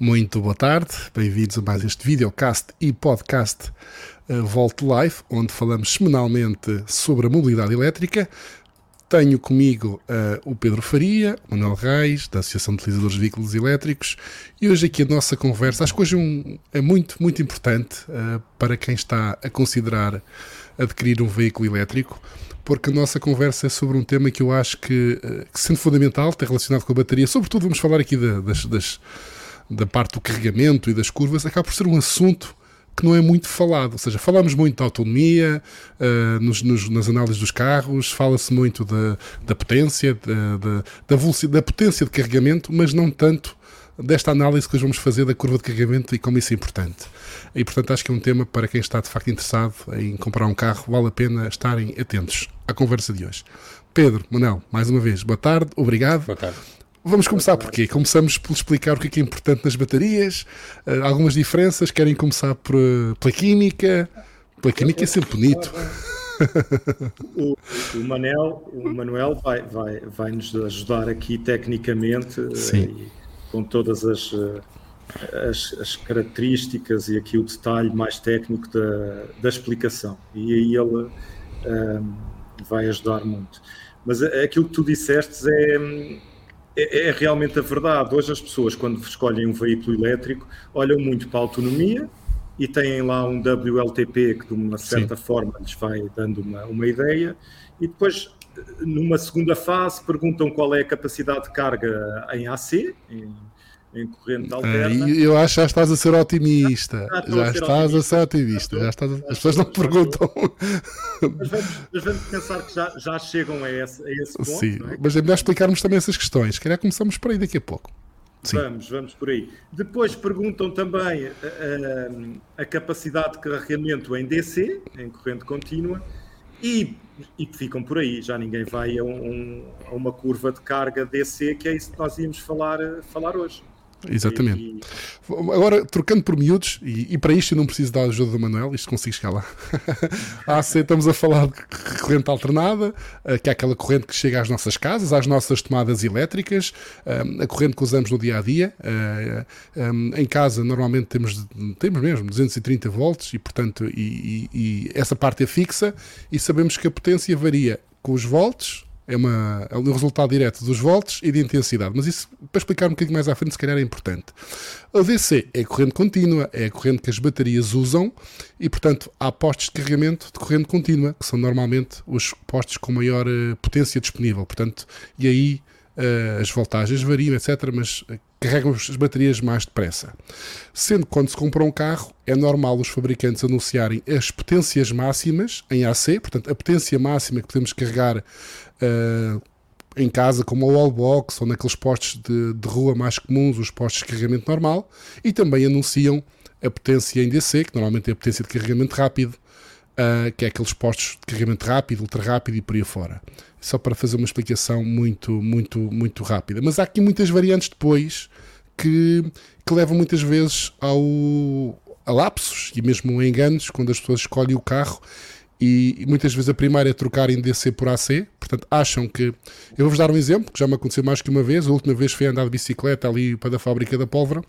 Muito boa tarde, bem-vindos a mais este videocast e podcast uh, Volt Life, onde falamos semanalmente sobre a mobilidade elétrica. Tenho comigo uh, o Pedro Faria, o Manuel Reis, da Associação de Utilizadores de Veículos Elétricos, e hoje aqui a nossa conversa, acho que hoje é, um, é muito, muito importante uh, para quem está a considerar adquirir um veículo elétrico, porque a nossa conversa é sobre um tema que eu acho que, que sendo fundamental, está relacionado com a bateria, sobretudo vamos falar aqui da, das, das da parte do carregamento e das curvas, acaba por ser um assunto que não é muito falado. Ou seja, falamos muito da autonomia uh, nos, nos, nas análises dos carros, fala-se muito da, da potência, da, da, da, velocidade, da potência de carregamento, mas não tanto desta análise que hoje vamos fazer da curva de carregamento e como isso é importante. E portanto acho que é um tema para quem está de facto interessado em comprar um carro, vale a pena estarem atentos à conversa de hoje. Pedro, Manuel, mais uma vez, boa tarde, obrigado. Boa tarde. Vamos começar por quê? Começamos por explicar o que é, que é importante nas baterias, uh, algumas diferenças. Querem começar por, uh, pela química? Pela química é sempre bonito. O, o, Manel, o Manuel vai, vai, vai nos ajudar aqui tecnicamente uh, com todas as, as, as, características e aqui o detalhe mais técnico da, da explicação. E aí ele vai ajudar muito. Mas aquilo que tu disseste é é, é, realmente a verdade. Hoje as pessoas, quando escolhem um veículo elétrico, olham muito para a autonomia e têm lá um WLTP que de uma certa Sim. forma lhes vai dando uma, uma ideia e depois numa segunda fase perguntam qual é a capacidade de carga em AC, em em corrente alterna. eu acho que já estás a ser otimista. Já, já a ser estás otimista. a ser otimista. Já estás, as pessoas não perguntam. Mas vamos, mas vamos pensar que já, já chegam a esse, a esse ponto. Sim, é? mas é melhor explicarmos também essas questões. Se calhar começamos por aí daqui a pouco. Sim. Vamos, vamos por aí. Depois perguntam também a, eh, eh, a capacidade de carregamento em DC, em corrente contínua, e, e ficam por aí. Já ninguém vai a, um, a uma curva de carga DC, que é isso que nós íamos falar, falar hoje. Exatamente. E... Agora, trocando por miúdos, e, e, para isto eu não preciso da ajuda do Manuel, isto consigo chegar lá. a AC, estamos a falar de corrente alternada, eh, que é aquela corrente que chega às nossas casas, às nossas tomadas elétricas, eh, a corrente que usamos no dia a dia. Eh, em casa, normalmente temos, temos mesmo 230 volts, e portanto, e, e essa parte é fixa, e sabemos que a potência varia com os volts é, uma, é um resultado direto dos volts e de intensidade. Mas isso, para explicar um bocadinho mais à frente, se calhar é importante. A DC é corrente contínua, é a corrente que as baterias usam e, portanto, há postos de carregamento de corrente contínua, que são normalmente os postos com maior uh, potência disponível. Portanto, e aí uh, as voltagens variam, etc., mas uh, carregam as baterias mais depressa. Sendo que quando se compra um carro, é normal os fabricantes anunciarem as potências máximas em AC, portanto, a potência máxima que podemos carregar uh, em casa, como o wallbox ou naqueles postos de, de, rua mais comuns, os postos de carregamento normal, e também anunciam a potência em DC, que normalmente é a potência de carregamento rápido, uh, que é aqueles postos de carregamento rápido, ultra rápido e por aí fora. Só para fazer uma explicação muito, muito, muito rápida. Mas há aqui muitas variantes depois que, que levam muitas vezes ao, a lapsos e mesmo a enganos quando as pessoas escolhem o carro e, muitas vezes a primeira é trocar em DC por AC, portanto acham que. Eu vou-vos dar um exemplo que já me aconteceu mais que uma vez. A última vez foi andar de bicicleta ali para a fábrica da pólvora,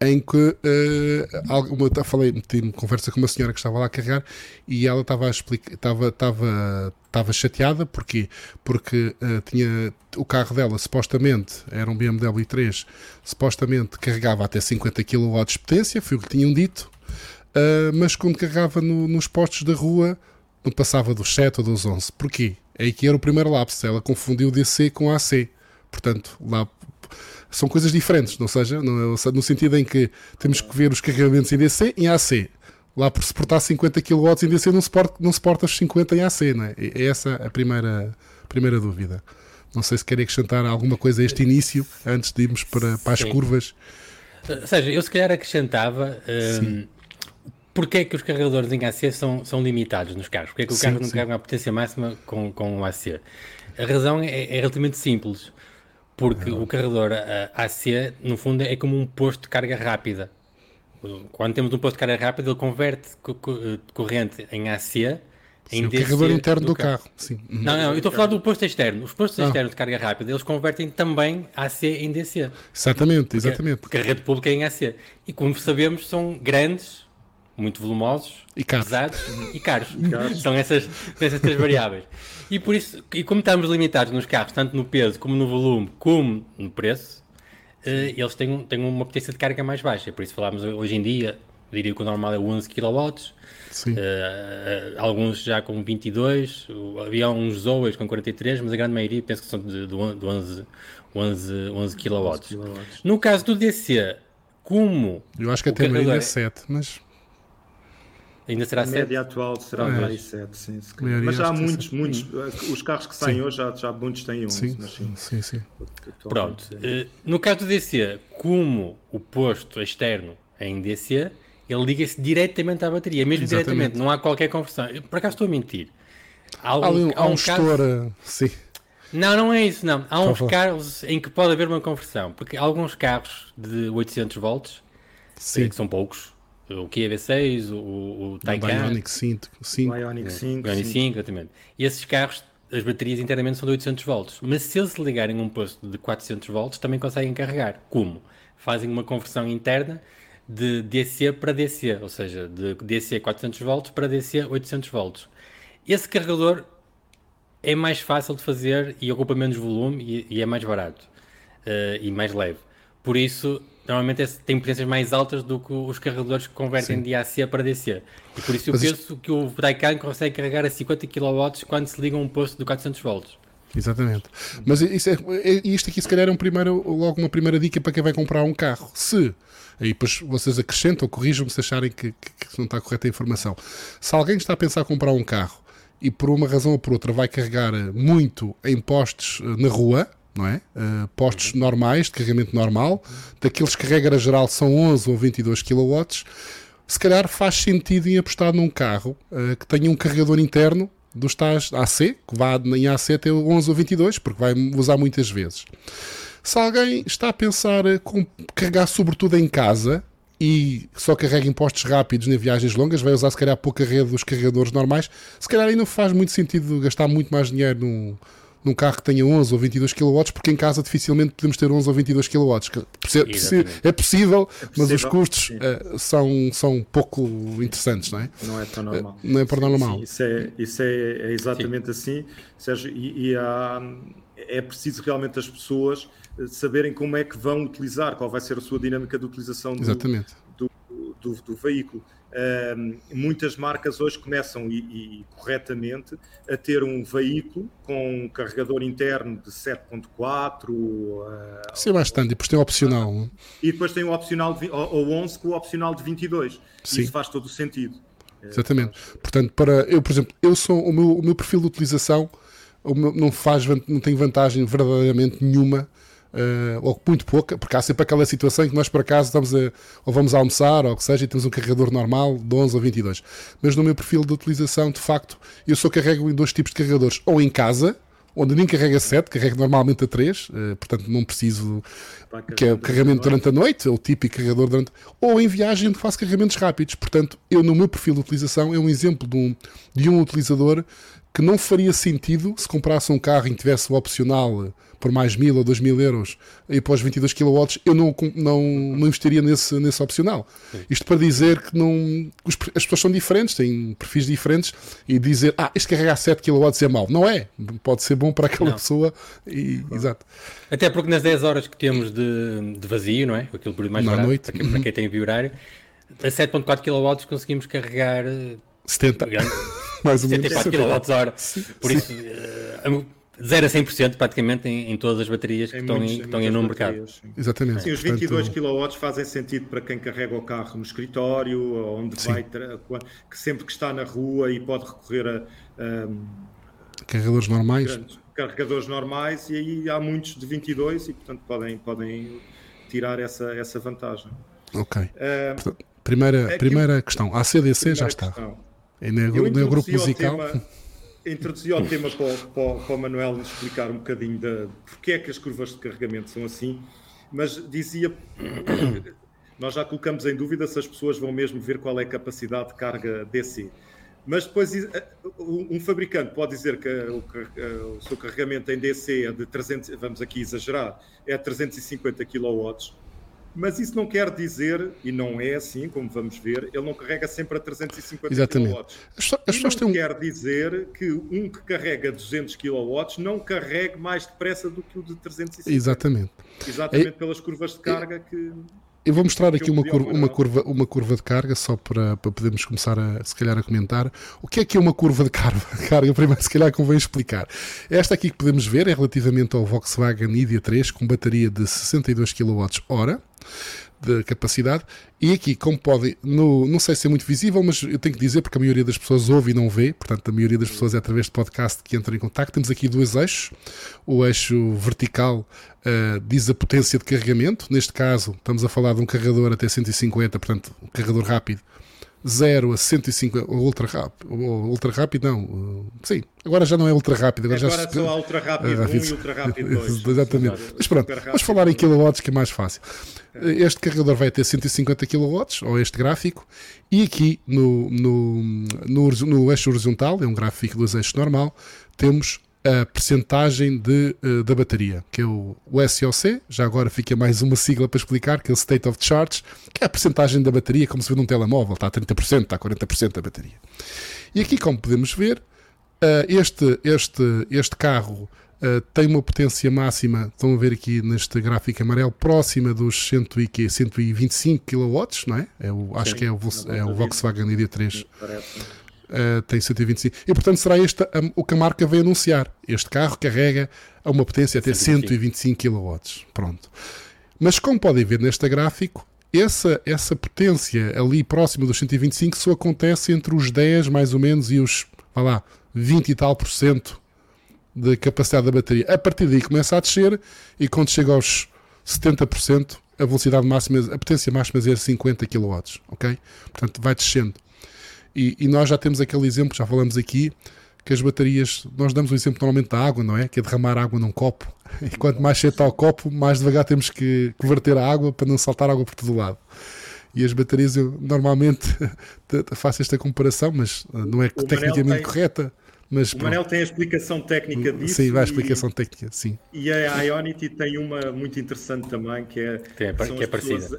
em que uh, uma, falei, tive conversa com uma senhora que estava lá a carregar e ela estava a explicar, estava, estava, estava chateada porquê? porque uh, tinha o carro dela supostamente era um BMW 3 supostamente carregava até 50 kW de potência, foi o que tinham dito uh, mas quando carregava no, nos postos da rua não passava dos 7 ou dos 11. Porquê? É aí que era o primeiro lapso, ela confundiu DC com AC. Portanto, lá são coisas diferentes, não seja, no, no sentido em que temos que ver os carregamentos em DC e em AC. Lá por suportar 50 kW em DC não suporta, não suporta os 50 em AC, não é? É essa a primeira, primeira dúvida. Não sei se querem acrescentar alguma coisa a este início, antes de irmos para, para as curvas. Ou seja, eu se calhar acrescentava um, Porquê é que os carregadores em AC são, são limitados nos carros? Porquê é que o sim, carro não sim. carrega a potência máxima com, com o AC? A razão é, é relativamente simples, porque o carregador AC, no fundo, é como um posto de carga rápida. Quando temos um posto de carga rápida, ele converte corrente em AC Sim, o carregador interno do, do carro. carro. Sim. Uhum. Não, não, eu estou a falar do posto externo. Os postos ah. externos de carga rápida, eles convertem também AC em DC. Exatamente, exatamente. Porque, porque a rede pública é em AC. E como sabemos, são grandes, muito volumosos, e caros. pesados e caros. caros. São essas, essas três variáveis. E por isso, e como estamos limitados nos carros, tanto no peso, como no volume, como no preço, uh, eles têm, têm uma potência de carga mais baixa. Por isso falámos hoje em dia, diria que o normal é 11 kW, Sim. Uh, alguns já com 22, havia uns Zoas com 43, mas a grande maioria penso que são de, de 11, 11, 11 kW. No caso do DC, como. Eu acho que até carregador... é 7, mas. Ainda será 7? A média atual será é. mais 7, sim. Mas já há muitos, muitos. Eh, os carros que saem sim. hoje já, já muitos têm 11. Sim, mas, sim, sim. sim. Pronto. Uh, no caso do DC, como o posto externo é em DC, ele liga-se diretamente à bateria, mesmo Exatamente. diretamente, não há qualquer conversão. Por acaso estou a mentir. Há, algum, há um, há um, gestor, caso... sim. Não, não é isso, não. Há uns carros em que pode haver uma conversão, porque alguns carros de 800 volts, sim. que são poucos, o Kia V6, o, o Taycan, o Bionic 5, 5. Bionic 5, Bionic 5, exatamente. E esses carros, as baterias internamente são de 800 volts, mas se eles ligarem a um posto de 400 volts, também conseguem carregar. Como? Fazem uma conversão interna de DC para DC, ou seja, de DC 400 volts para DC 800 volts. Esse carregador é mais fácil de fazer e ocupa menos volume e, e é mais barato uh, e mais leve. Por isso, normalmente tem potências mais altas do que os carregadores que convertem Sim. de AC para DC. E por isso eu Mas penso isto... que o Taycan consegue carregar a 50 kW quando se liga a um posto de 400 volts. Exatamente. Mas isso é, é, isto aqui se calhar é um primeiro, logo uma primeira dica para quem vai comprar um carro. Se Aí depois vocês acrescentam corrijam-me se acharem que, que, que, não está correta a informação. Se alguém está a pensar comprar um carro e por uma razão ou por outra vai carregar muito em postos eh, na rua, não é? Uh, postos normais, de carregamento normal, daqueles que regra geral são 11 ou 22 kW, se calhar faz sentido em apostar num carro uh, que tenha um carregador interno dos tais AC, que vá em AC até 11 ou 22, porque vai usar muitas vezes. Se alguém está a pensar com carregar sobretudo em casa e só carrega impostos rápidos em viagens longas, vai usar se calhar pouca rede dos carregadores normais, se calhar não faz muito sentido gastar muito mais dinheiro num, num carro que tenha 11 ou 22 kW, porque em casa dificilmente podemos ter 11 ou 22 kW. É possível, é mas os custos uh, são, são pouco interessantes, não é? Não é tão normal. Uh, não é para normal. Sim, isso é, isso é, é exatamente sim. assim, Sérgio, e, e há, é preciso realmente as pessoas saberem como é que vão utilizar, qual vai ser a sua dinâmica de utilização do, do, do, do, veículo. Muitas marcas hoje começam, e, e, corretamente, a ter um veículo com um carregador interno de 7.4. Uh, Sim, bastante, e depois tem o opcional. E depois tem o opcional, de, ou 11 com o opcional de 22. Sim. Isso faz todo o sentido. Exatamente. Portanto, para eu, por exemplo, eu sou o meu, o meu perfil de utilização meu, não faz não tem vantagem verdadeiramente nenhuma Uh, ou muito pouca, porque há sempre aquela situação em que nós por acaso estamos a, ou vamos a almoçar ou o que seja e temos um carregador normal de 11 ou 22. Mas no meu perfil de utilização, de facto, eu só carrego em dois tipos de carregadores, ou em casa, onde nem carrega 7, carrego normalmente a 3, uh, eh, portanto não preciso que é o carregamento durante a noite, é o típico carregador durante, ou em viagem onde faço carregamentos rápidos. Portanto, eu no meu perfil de utilização é um exemplo de um, de um utilizador que não faria sentido se comprasse um carro e tivesse o opcional por mais mil ou dois mil euros e após 22 kW, eu não, não, não investiria nesse, nesse opcional. Sim. Isto para dizer que não, as pessoas são diferentes, têm perfis diferentes e dizer, ah, este carregar 7 kW é mau. Não é. Pode ser bom para aquela não. pessoa. E, exato. Até porque nas 10 horas que temos de, de vazio, não é? Aquilo por mais barato, noite. Para, quem, para quem tem horário, a 7.4 kW conseguimos carregar 70. mais ou menos. 74 kWh. Por isso, uh, 0 a 100% praticamente em, em, todas as baterias que estão, muitos, em, que estão no mercado. Sim. Exatamente. Sim, os 22 kW fazem sentido para quem carrega o carro no escritório, onde sim. vai, que sempre que está na rua e pode recorrer a. Um, carregadores normais. Carregadores normais e aí há muitos de 22 e portanto podem, podem tirar essa, essa vantagem. Ok. Uh, primeira, primeira questão. A CDC já está. Questão. É no, no grupo musical. Tema, introduzi o tema para, para, para o Manuel nos explicar um bocadinho de porque é que as curvas de carregamento são assim, mas dizia, nós já colocamos em dúvida se as pessoas vão mesmo ver qual é a capacidade de carga DC. Mas depois um fabricante pode dizer que o, o seu carregamento em DC é de 300, vamos aqui exagerar, é 350 kW, mas isso não quer dizer, e não é assim, como vamos ver, ele não carrega sempre a 350 Exatamente. kW. As, as e não têm... quer dizer que um que carrega 200 kW não carregue mais depressa do que o de 350. Exatamente. Exatamente é... pelas curvas de carga é... que eu vou mostrar aqui uma curva, uma, curva, uma curva de carga, só para, para podermos começar a, se calhar, a comentar. O que é que é uma curva de carga? carga primeiro, se calhar, convém explicar. Esta aqui que podemos ver é relativamente ao Volkswagen ID 3 com bateria de 62 kWh de capacidade. E aqui, como podem, no, não sei se é muito visível, mas eu tenho que dizer porque a maioria das pessoas ouve e não vê, portanto, a maioria das pessoas é através de podcast que entram em contato. Temos aqui dois eixos. O eixo vertical uh, diz a potência de carregamento. Neste caso, estamos a falar de um carregador até 150, portanto, um carregador rápido 0 a 150, ultra rápido, ultra rápido não, sim, agora já não é ultra rápido. Agora, agora já, só ultra rápido 1 uh, e ultra rápido 2. Exatamente, mas pronto, vamos falar em kilowatts que é mais fácil. Este carregador vai ter 150 kW, ou este gráfico, e aqui no, no, no, no eixo horizontal, é um gráfico dos eixos normal, temos a percentagem de, uh, da bateria, que é o, o, SOC, já agora fica mais uma sigla para explicar, que é o State of Charge, que é a percentagem da bateria, como se vê num telemóvel, está a 30%, está a 40% da bateria. E aqui, como podemos ver, uh, este, este, este carro uh, tem uma potência máxima, estão a ver aqui neste gráfico amarelo, próxima dos 100 e 125 kW, não é? é o, acho Sim, que é o, é o Volkswagen ID3. Parece uh, tem 125. E portanto será este um, o que a marca veio anunciar. Este carro carrega a uma potência até 125 kW. Pronto. Mas como podem ver neste gráfico, essa, essa potência ali próxima dos 125 só acontece entre os 10 mais ou menos e os, vá lá, 20 e tal por cento de capacidade da bateria. A partir daí começa a descer e quando chega aos 70%, a velocidade máxima, a potência máxima é 50 kW, ok? Portanto, vai descendo. E, e, nós já temos aquele exemplo, já falamos aqui, que as baterias, nós damos o exemplo normalmente da água, não é? Que é derramar água num copo. E quanto mais cedo está o copo, mais devagar temos que, que verter a água para não saltar água por todo lado. E as baterias, eu normalmente faço esta comparação, mas uh, não é o tecnicamente tem, correta. Mas, o Manel tem a explicação técnica disso. Sim, vai a explicação e, técnica, sim. E a Ionity tem uma muito interessante também, que é, que é, que é parecida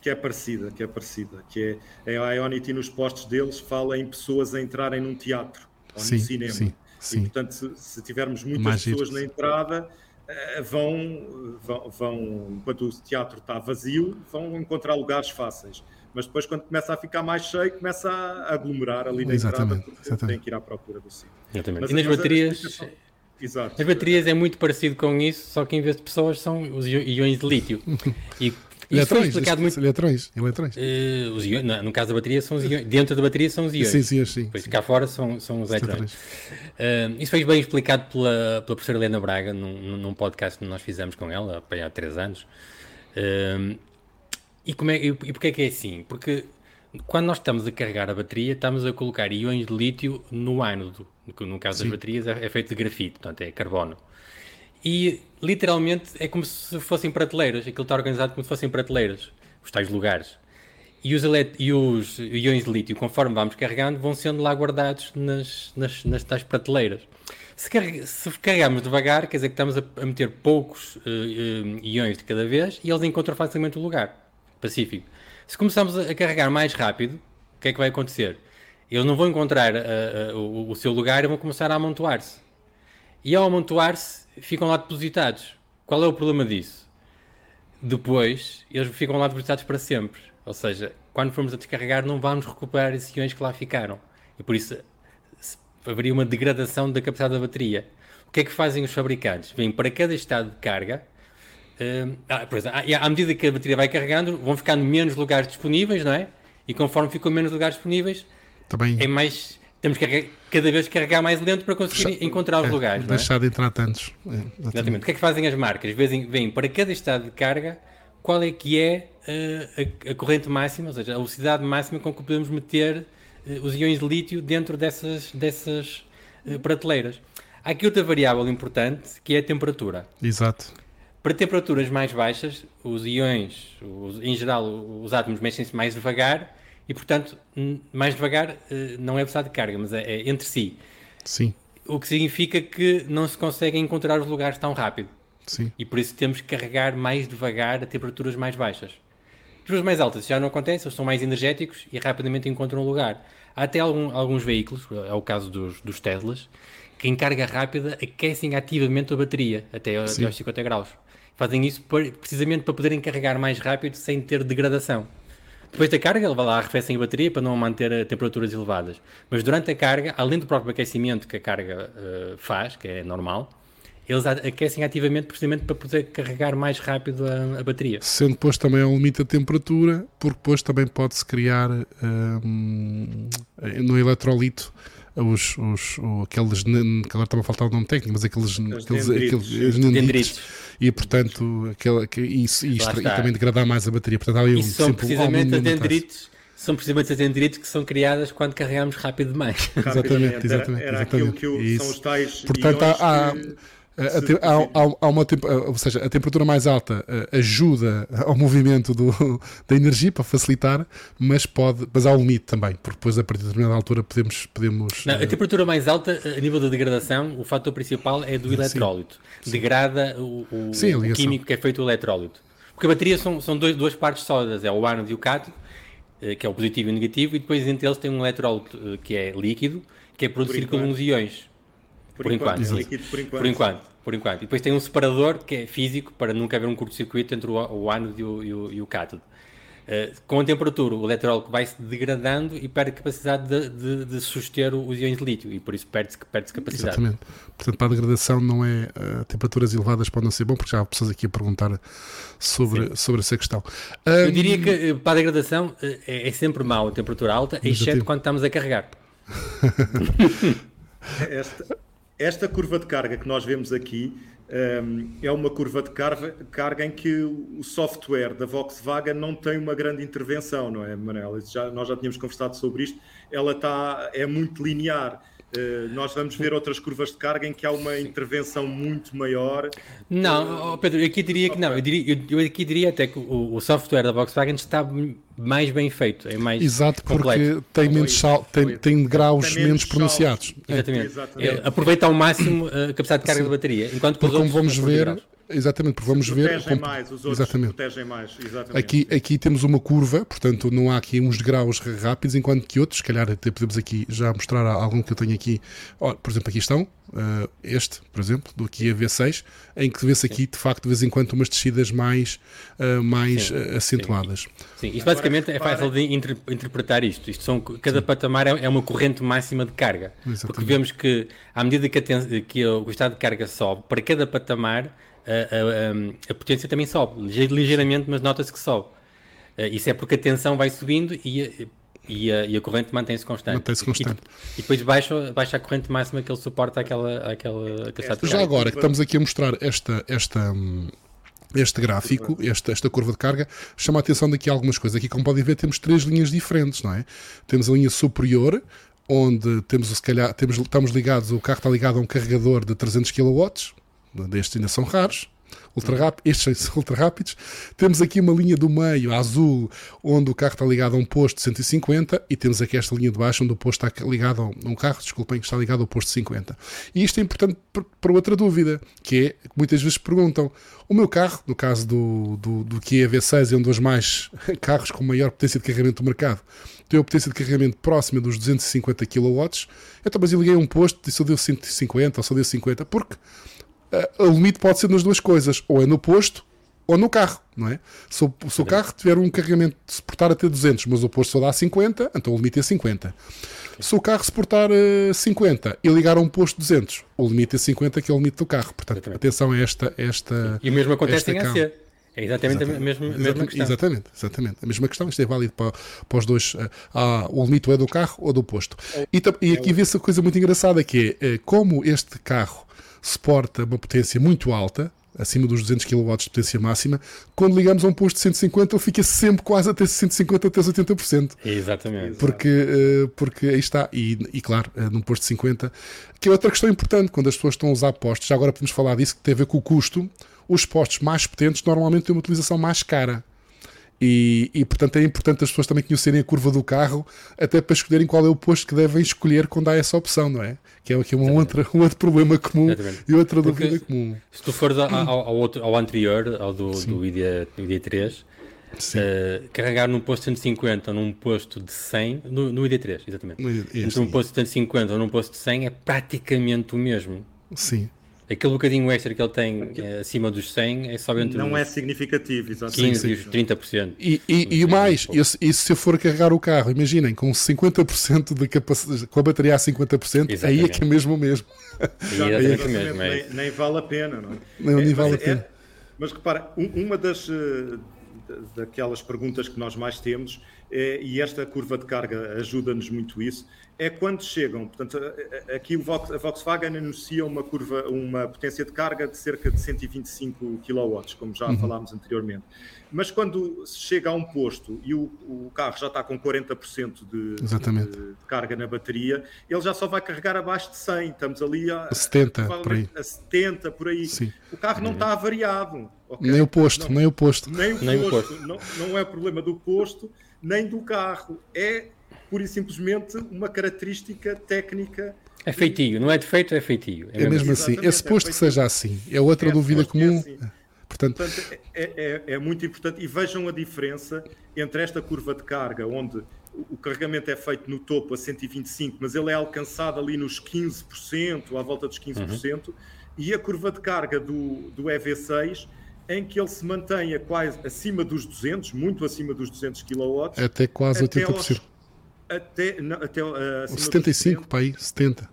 que é parecida, que é parecida, que é, é a Ionity nos postos deles fala em pessoas a entrarem num teatro ou sim, num cinema. Sim, sim. E portanto, se, se tivermos muitas Mais pessoas na entrada, eh, vão, vão, vão, enquanto o teatro está vazio, vão encontrar lugares fáceis. Mas depois, quando começa a ficar mais cheio, começa a aglomerar ali na exatamente, entrada, porque exatamente. tem que ir à procura do sítio. Exatamente. Mas, e nas baterias. Exato. As baterias é muito parecido com isso, só que em vez de pessoas são os íons de lítio. E Eletrões, explicado muito... eletrões, eletrões. Uh, os iões, no, no, caso da bateria são os iões, dentro da bateria são os iões. Sim, sim, sim. Pois cá fora são, são os eletrões. Uh, isso foi bem explicado pela, pela professora Helena Braga num, num podcast que nós fizemos com ela há três anos. Uh, e, como é, e, e porquê é que é assim? Porque quando nós estamos a carregar a bateria, estamos a colocar íons de lítio no ânodo, que no caso sim. das baterias é, é feito de grafite, portanto é carbono. E literalmente é como se fossem prateleiras. Aquilo está organizado como se fossem prateleiras, os tais lugares. E os, e os iões de lítio, conforme vamos carregando, vão sendo lá guardados nas, nas, nas tais prateleiras. Se, carreg se carregarmos devagar, quer dizer que estamos a, a meter poucos uh, uh, iões de cada vez e eles encontram facilmente o lugar pacífico. Se começarmos a, carregar mais rápido, o que é que vai acontecer? Eles não vão encontrar uh, o, o seu lugar e vão começar a amontoar-se. E ao amontoar-se, ficam lá depositados. Qual é o problema disso? Depois, eles ficam lá depositados para sempre. Ou seja, quando formos a descarregar, não vamos recuperar esses iões que lá ficaram. E por isso haveria uma degradação da capacidade da bateria. O que é que fazem os fabricantes? Vêm para cada estado de carga. Uh, ah, por exemplo, à medida que a bateria vai carregando, vão ficando menos lugares disponíveis, não é? E conforme ficam menos lugares disponíveis, Também... é mais temos que cada vez carregar mais lento para conseguir encontrar os é, lugares. É? Deixar é? de entrar tantos. É, exatamente. exatamente. O que é que fazem as marcas? Vêm para cada estado de carga qual é que é uh, a, a, corrente máxima, ou seja, a velocidade máxima com que podemos meter uh, os íons de lítio dentro dessas, dessas uh, prateleiras. Há aqui outra variável importante que é a temperatura. Exato. Para temperaturas mais baixas, os íons, os, em geral, os átomos mexem-se mais devagar e, portanto, mais devagar não é velocidade de carga, mas é, é entre si. Sim. O que significa que não se consegue encontrar os lugares tão rápido. Sim. E por isso temos que carregar mais devagar a temperaturas mais baixas. Temperaturas mais altas já não acontece, eles são mais energéticos e rapidamente encontram um lugar. Há até algum, alguns veículos, é o caso dos, dos Teslas, que em carga rápida aquecem ativamente a bateria até, até aos 50 graus. Fazem isso precisamente para poderem carregar mais rápido sem ter degradação. Depois da carga, lá, arrefecem a bateria para não manter temperaturas elevadas. Mas durante a carga, além do próprio aquecimento que a carga uh, faz, que é normal, eles aquecem ativamente precisamente para poder carregar mais rápido a, a bateria. Sendo depois também um limite a temperatura, porque depois também pode-se criar um, no eletrolito os, os, os, aqueles, que agora estava a faltar o nome técnico, mas aqueles, aqueles, aqueles dendritos, e portanto aquela, que, isso, isto, e também degradar mais a bateria. Portanto, há um são precisamente as dendritos são precisamente as dendrites que são criadas quando carregamos rápido demais. exatamente, exatamente. Era, era exatamente. aquilo que são os tais Portanto, há, há, que a, há, há, uma, ou seja, a temperatura mais alta ajuda ao movimento do, da energia para facilitar, mas pode, mas há um limite também, porque depois a partir de determinada altura podemos, podemos Não, a temperatura mais alta a nível da degradação, o fator principal é do eletrólito. Sim. Degrada o, o, Sim, o químico que é feito o eletrólito. Porque a bateria são, são dois, duas partes sólidas, é o ânodo e o cátodo, eh, que é o positivo e o negativo, e depois entre eles tem um eletrólito eh, que é líquido, que é produzido por uns iões. Por, por enquanto, enquanto, por enquanto. Por enquanto, por enquanto. E depois tem um separador que é físico para nunca haver um curto-circuito entre o, o ânodo e o, e o, e o cátodo. Uh, com a temperatura, o eletrólito vai se degradando e perde capacidade de, de, de suster os íons de lítio e por isso perde-se perde capacidade. Exatamente. Portanto, para a degradação não é uh, temperaturas elevadas podem ser bom, porque já há pessoas aqui a perguntar sobre, sobre essa questão. Um, Eu diria que eh, para a degradação é, é sempre mau a temperatura alta, exceto quando estamos a carregar. esta, esta curva de carga que nós vemos aqui um, é uma curva de carga, carga, em que o software da Volkswagen não tem uma grande intervenção, não é, Manel? Já, nós já tínhamos conversado sobre isto. Ela está, é muito linear. Uh, nós vamos ver outras curvas de carga em que há uma intervenção muito maior. Não, uh, Pedro, eu aqui diria que não. Eu, diria, eu, aqui diria até que o, o, software da Volkswagen está mais bem feito, é mais Exato, porque tem, menos sal, tem, tem graus tem menos, pronunciados. Exatamente. É. Exatamente. Aproveita ao máximo a capacidade de carga Sim. da bateria. Enquanto porque como vamos ver, Exatamente, porque vamos ver. Protegem mais, os outros exatamente. protegem mais. Exatamente. Aqui, aqui temos uma curva, portanto, não há aqui uns degraus rápidos, enquanto que outros, se calhar até podemos aqui já mostrar algum que eu tenho aqui. Oh, por exemplo, aqui estão, uh, este, por exemplo, do Kia V6, em que vê-se aqui, de facto, de vez em quando, umas descidas mais, uh, mais sim, uh, acentuadas. Sim, sim. isto basicamente é fácil de inter interpretar isto. isto são, cada sim. patamar é, é, uma corrente máxima de carga. Exatamente. Porque vemos que, à medida que, a, que o estado de carga sobe, para cada patamar a, a, a, potência também sobe, ligeiramente, mas nota-se que sobe. Uh, isso é porque a tensão vai subindo e, e, a, e a corrente mantém-se constante. Mantém-se constante. E, e, depois baixa, baixa a corrente máxima que ele suporta aquela, aquela, aquela Já agora que estamos aqui a mostrar esta, esta, este gráfico, esta, esta curva de carga, chama a atenção daqui a algumas coisas. Aqui, como podem ver, temos três linhas diferentes, não é? Temos a linha superior, onde temos, se calhar, temos, estamos ligados, o carro está ligado a um carregador de 300 kW, destes ainda são raros, ultra rápidos, estes são ultra rápidos. Temos aqui uma linha do meio, azul, onde o carro está ligado a um posto de 150 e temos aqui esta linha de baixo onde o posto está ligado a um carro, desculpem, que está ligado ao posto de 50. E isto é importante para outra dúvida, que é que muitas vezes perguntam, o meu carro, no caso do, do, do Kia V6, é um dos mais carros com maior potência de carregamento do mercado, tem a potência de carregamento próxima dos 250 kW, então mas eu liguei um posto e só deu 150 ou só deu 50, porque o limite pode ser nas duas coisas, ou é no posto ou no carro, não é? Se o, se o carro tiver um carregamento de suportar até 200, mas o posto só dá 50, então o limite é 50. Se o carro suportar uh, 50 e ligar a um posto 200, o limite é 50, que é o limite do carro. Portanto, exatamente. atenção a esta, esta. E o mesmo acontece em AC. É exatamente, exatamente, a mesma, exatamente, mesma questão. Exatamente, exatamente. A mesma questão. Isto é válido para, para os dois. Uh, ah, o limite é do carro ou do posto. É, e, e aqui é vê-se a coisa muito engraçada que é uh, como este carro suporta uma potência muito alta, acima dos 200 kW de potência máxima, quando ligamos a um posto de 150 ele fica sempre quase até 150 até 80%. Exatamente. Porque, uh, porque aí está, e, e claro, uh, num posto de 50, que é outra questão importante, quando as pessoas estão a usar postos, já agora podemos falar disso, que tem a ver com o custo, os postos mais potentes normalmente têm uma utilização mais cara. E, e, portanto é importante as pessoas também conhecerem a curva do carro, até para escolherem qual é o posto que devem escolher quando há essa opção, não é? Que é aqui um, outro, um outro problema comum Exatamente. e outra Porque dúvida comum. Se tu fores ao, ao, outro, ao anterior, ao do, do ID, do ID3, uh, eh, carregar num posto de 150 ou num posto de 100, no, no ID3, exatamente. Entre um posto de 150 ou num posto de 100 é praticamente o mesmo. Sim. Aquele bocadinho extra que ele tem é, acima dos 100 é só entre Não é significativo, exatamente. 15 e os 30%. E, e, e mais, e se, se eu for carregar o carro, imaginem, com 50% de capacidade, com a bateria a 50%, exatamente. aí é que é mesmo o mesmo. Exatamente, é mesmo é. nem, nem, vale a pena, não é? Não, nem vale a pena. mas repara, uma das eh, daquelas perguntas que nós mais temos, é, e esta curva de carga ajuda-nos muito isso, é quando chegam, portanto, aqui o a Volkswagen anuncia uma curva, uma potência de carga de cerca de 125 kW, como já uhum. falámos anteriormente. Mas quando se chega a um posto e o, o carro já está com 40% de, de, de, carga na bateria, ele já só vai carregar abaixo de 100. Estamos ali a, 70, por aí. a 70 por aí. Sim. O carro não está avariado. Okay? Nem o posto, não, nem o posto. Nem o nem posto. posto. Não, não é problema do posto, nem do carro. É pura e simplesmente uma característica técnica. É feitio, não é defeito, é feitio. É, é mesmo assim. É suposto é que seja assim. É outra é dúvida comum. É assim. Portanto, Portanto é, é, é, muito importante. E vejam a diferença entre esta curva de carga, onde o carregamento é feito no topo a 125, mas ele é alcançado ali nos 15%, à volta dos 15%, uhum. e a curva de carga do, do EV6, em que ele se mantenha quase acima dos 200, muito acima dos 200 kW. Até quase até 80%. Aos, até, não, até uh, 75 para aí, 70.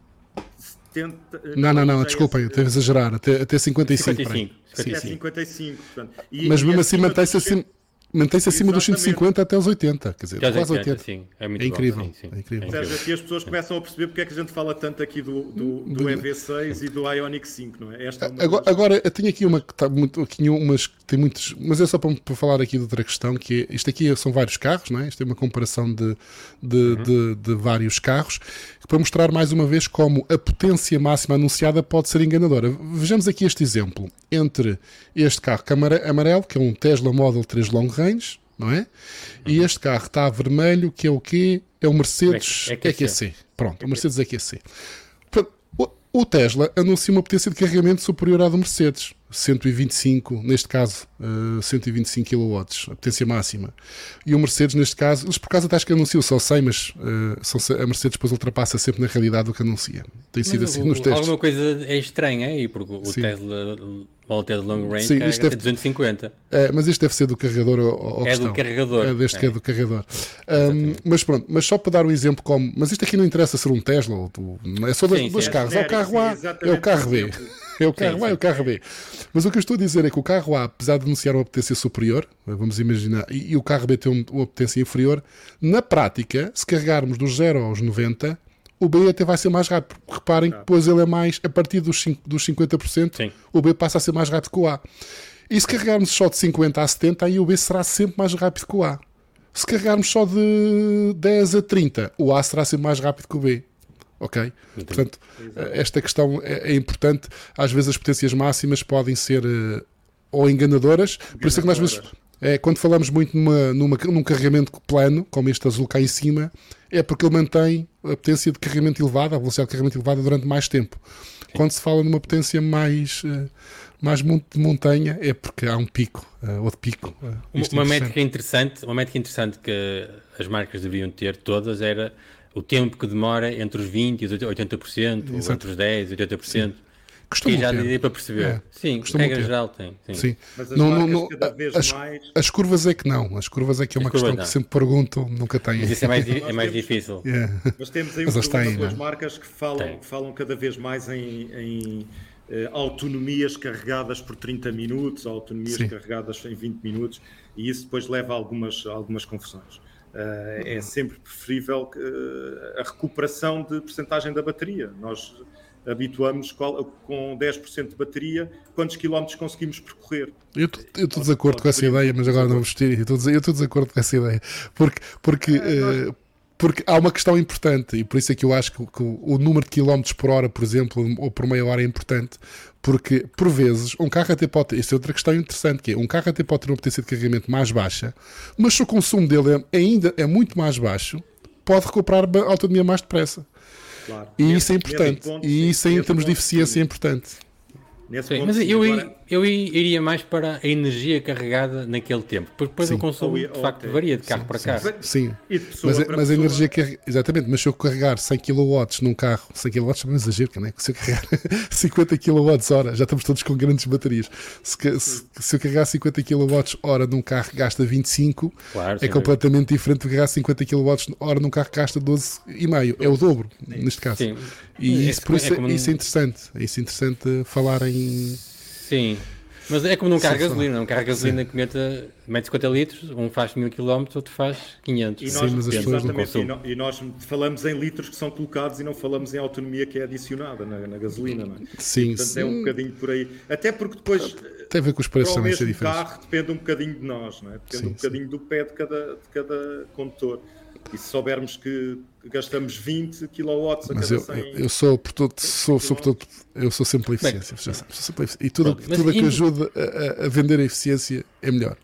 70 não, não, não, desculpem, é, devo exagerar, até, até 55. 55. 55. Até 55 portanto. E, Mas mesmo assim mantém-se assim mantém-se acima dos 150 até os 80, quer dizer, quase 80. 80. Sim, é, muito é incrível. Bom, sim, sim. É incrível. Seja, aqui as pessoas começam a perceber porque é que a gente fala tanto aqui do, do, do EV6 e do Ioniq 5, não é? Esta é agora, das... agora, eu tenho aqui uma que está muito, aqui umas que tem muitos, mas é só para, para, falar aqui de outra questão, que é, isto aqui são vários carros, não é? Isto é uma comparação de, de, uhum. de, de vários carros, para mostrar mais uma vez como a potência máxima anunciada pode ser enganadora. Vejamos aqui este exemplo entre este carro amarelo, que é um Tesla Model 3 Long Range, não é? E uhum. este carro está vermelho, que é o quê? É o Mercedes EQC. EQC. Pronto, o Mercedes EQC. O Tesla anuncia uma potência de carregamento superior à do Mercedes. 125, neste caso, uh, 125 kW, a potência máxima. E o Mercedes, neste caso, eles por acaso até acho que anunciam só 100, mas uh, a Mercedes depois ultrapassa sempre na realidade o que anuncia. Tem sido mas assim o, nos testes. Alguma coisa é estranha aí, porque o Sim. Tesla Volta de long range Sim, isto deve, 250. É, mas isto deve ser do carregador ou É questão. do carregador. É deste é. que é do carregador. Um, mas pronto, mas só para dar um exemplo como. Mas isto aqui não interessa ser um Tesla, ou, é só dois, sim, dois sim, carros. É, o carro A, é o carro B. É o carro A e o carro B. Mas o que eu estou a dizer é que o carro A, apesar de anunciar uma potência superior, vamos imaginar, e, e o carro B tem uma potência inferior, na prática, se carregarmos dos 0 aos 90, o B até vai ser mais rápido. Reparem que depois ele é mais, a partir dos, 5, dos 50%, Sim. o B passa a ser mais rápido que o A. E se carregarmos só de 50 a 70, aí o B será sempre mais rápido que o A. Se carregarmos só de 10 a 30, o A será sempre mais rápido que o B. Ok? Entendi. Portanto, esta questão é, é, importante. Às vezes as potências máximas podem ser uh, ou enganadoras, enganadoras, por isso é que nós vezes é, quando falamos muito numa, numa, num carregamento plano, como este azul cá em cima, é porque ele mantém a potência de carregamento elevada, a velocidade de carregamento elevada durante mais tempo. Quando se fala numa potência mais, eh, mais de montanha, é porque há um pico, uh, outro pico. Uh, uma, uma métrica interessante, uma métrica interessante que as marcas deveriam ter todas era o tempo que demora entre os 20% e os 80%, ou entre os 10% e 80%. Sim. Costumam já ter. para perceber. É. Sim, regra ter. geral tem. Sim. sim. Mas as não, não, cada vez as, mais... as curvas é que não. As curvas é que é uma questão não. que sempre pergunto, nunca têm. Mas isso é mais, é mais difícil. Yeah. Mas temos aí Mas um duas marcas que falam, falam cada vez mais em, em eh, autonomias carregadas por 30 minutos, autonomias sim. carregadas em 20 minutos, e isso depois leva a algumas, algumas confusões. Uh, é sempre preferível uh, a recuperação de percentagem da bateria. Nós habituamos com 10% de bateria, quantos quilómetros conseguimos percorrer. Eu estou de acordo com essa ideia, mas agora não vou vestir. Eu estou de acordo com essa ideia. Porque, porque é, nós... uh, porque há uma questão importante, e por isso é que eu acho que, que o, número de quilómetros por hora, por exemplo, ou por meia hora é importante, porque por vezes um carro até pode ter, isso é outra questão interessante, que é um carro até pode ter uma potência de carregamento mais baixa, mas se o consumo dele é, ainda é muito mais baixo, pode recuperar a autonomia mais depressa. Claro. E, isso é importante. E isso em termos de eficiência é importante. Nesse Sim, mas eu, agora... eu iria mais para a energia carregada naquele tempo, porque depois sim. o consumo de facto varia de carro sim, para sim, carro. Sim, mas, a, mas a energia que exatamente, mas se eu carregar 100 kW num carro, 100 kW é um exagero, não é? Se eu carregar 50 kWh, já estamos todos com grandes baterias. Se, se, se eu carregar 50 kWh num carro que gasta 25, claro, é completamente diferente de carregar 50 kWh num carro que gasta 12,5. É o dobro, neste caso. Sim. E isso, por isso, é, isso é interessante. É isso é interessante falar em. Sim. Mas é como num carro de gasolina, um carro de gasolina que meta, mete 50 litros, um faz 1000 km, outro faz 500. E nós, Sim, mas as e, no, e, nós falamos em litros que são colocados e não falamos em autonomia que é adicionada na, na gasolina, não é? Sim, Portanto, sim. é um bocadinho por aí. Até porque depois. Tem a ver com os preços também ser diferentes. O carro depende um bocadinho de nós, não é? Depende sim, um bocadinho sim. do pé de cada, de cada condutor. E se soubermos que gastamos 20 kW a mas eu, 100, eu sou, portanto, sou, sou, portanto, eu sou sempre a eficiência. Bem, sou sempre a eficiência. E tudo, tudo que ajuda a, a, vender a eficiência é melhor.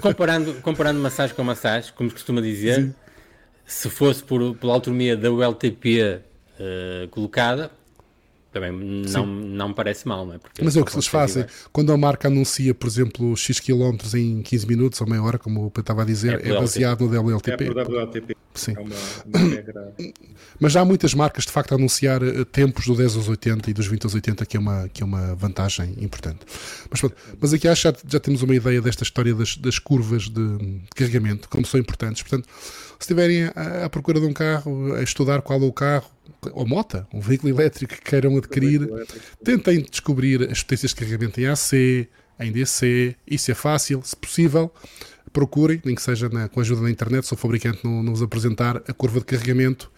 Comparando, comparando massagem com massagem, como se costuma dizer, Sim. se fosse por, pela autonomia da ULTP uh, eh, colocada, também não, não me parece mal, não é? Porque Mas é o que eles fazem. Quando a marca anuncia, por exemplo, X km em 15 minutos ou meia hora, como eu estava a dizer, é, é baseado no WLTP. É por WLTP. Sim. É uma. Mas já há muitas marcas de facto a anunciar eh, tempos do 10 aos 80 e dos 20 aos 80, que é uma, que é uma vantagem importante. Mas, mas aqui acho que já, já temos uma ideia desta história das, das curvas de, de carregamento, como são importantes. Portanto, se estiverem à, à procura de um carro, a estudar qual é o carro, ou mota, um veículo elétrico que queiram adquirir, tentem descobrir as potências de carregamento em AC, em DC, isso é fácil, se possível, procurem, nem que seja na, com a ajuda da internet, se o fabricante não, não vos apresentar a curva de carregamento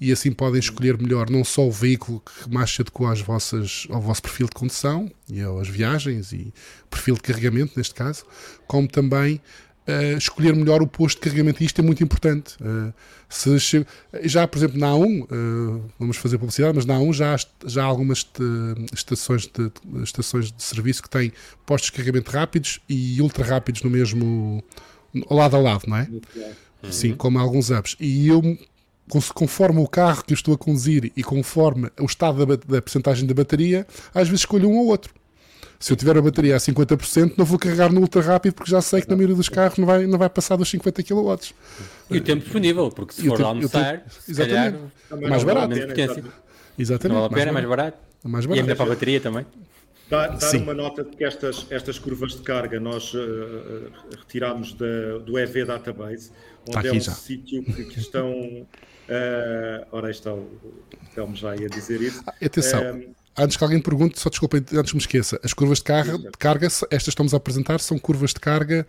e assim podem escolher melhor não só o veículo que mais se adequa às vossas, ao vosso perfil de condução e às viagens e perfil de carregamento, neste caso, como também uh, escolher melhor o posto de carregamento. E isto é muito importante. Uh, se, já, por exemplo, na A1, uh, eh, vamos fazer publicidade, mas na A1 já há, já há algumas estações de, estações de serviço que têm postos de carregamento rápidos e ultra rápidos no mesmo. lado a lado, não é? Uhum. Sim, como alguns apps. E eu conforme o carro que eu estou a conduzir e conforme o estado da, da percentagem da bateria, às vezes escolho um ou outro. Se eu tiver a bateria a 50%, não vou carregar no ultra rápido porque já sei que na maioria dos carros não vai, não vai passar dos 50 kW. E o tempo disponível, porque se e for tempo, almoçar, tempo, se exatamente. calhar, mais barato. Exatamente. Não vale a pena, é mais barato. Mais barato. E ainda para a bateria também. Dar, dar uma nota de que estas, estas curvas de carga nós uh, retiramos da, do EV Database, onde é um já. sítio que, que estão. Uh, ora, aí está o Telmo já ia dizer isso. Ah, atenção. Uh, Antes que alguém pergunte, só desculpem, antes me esqueça, as curvas de carga, de carga estas estamos a apresentar, são curvas de carga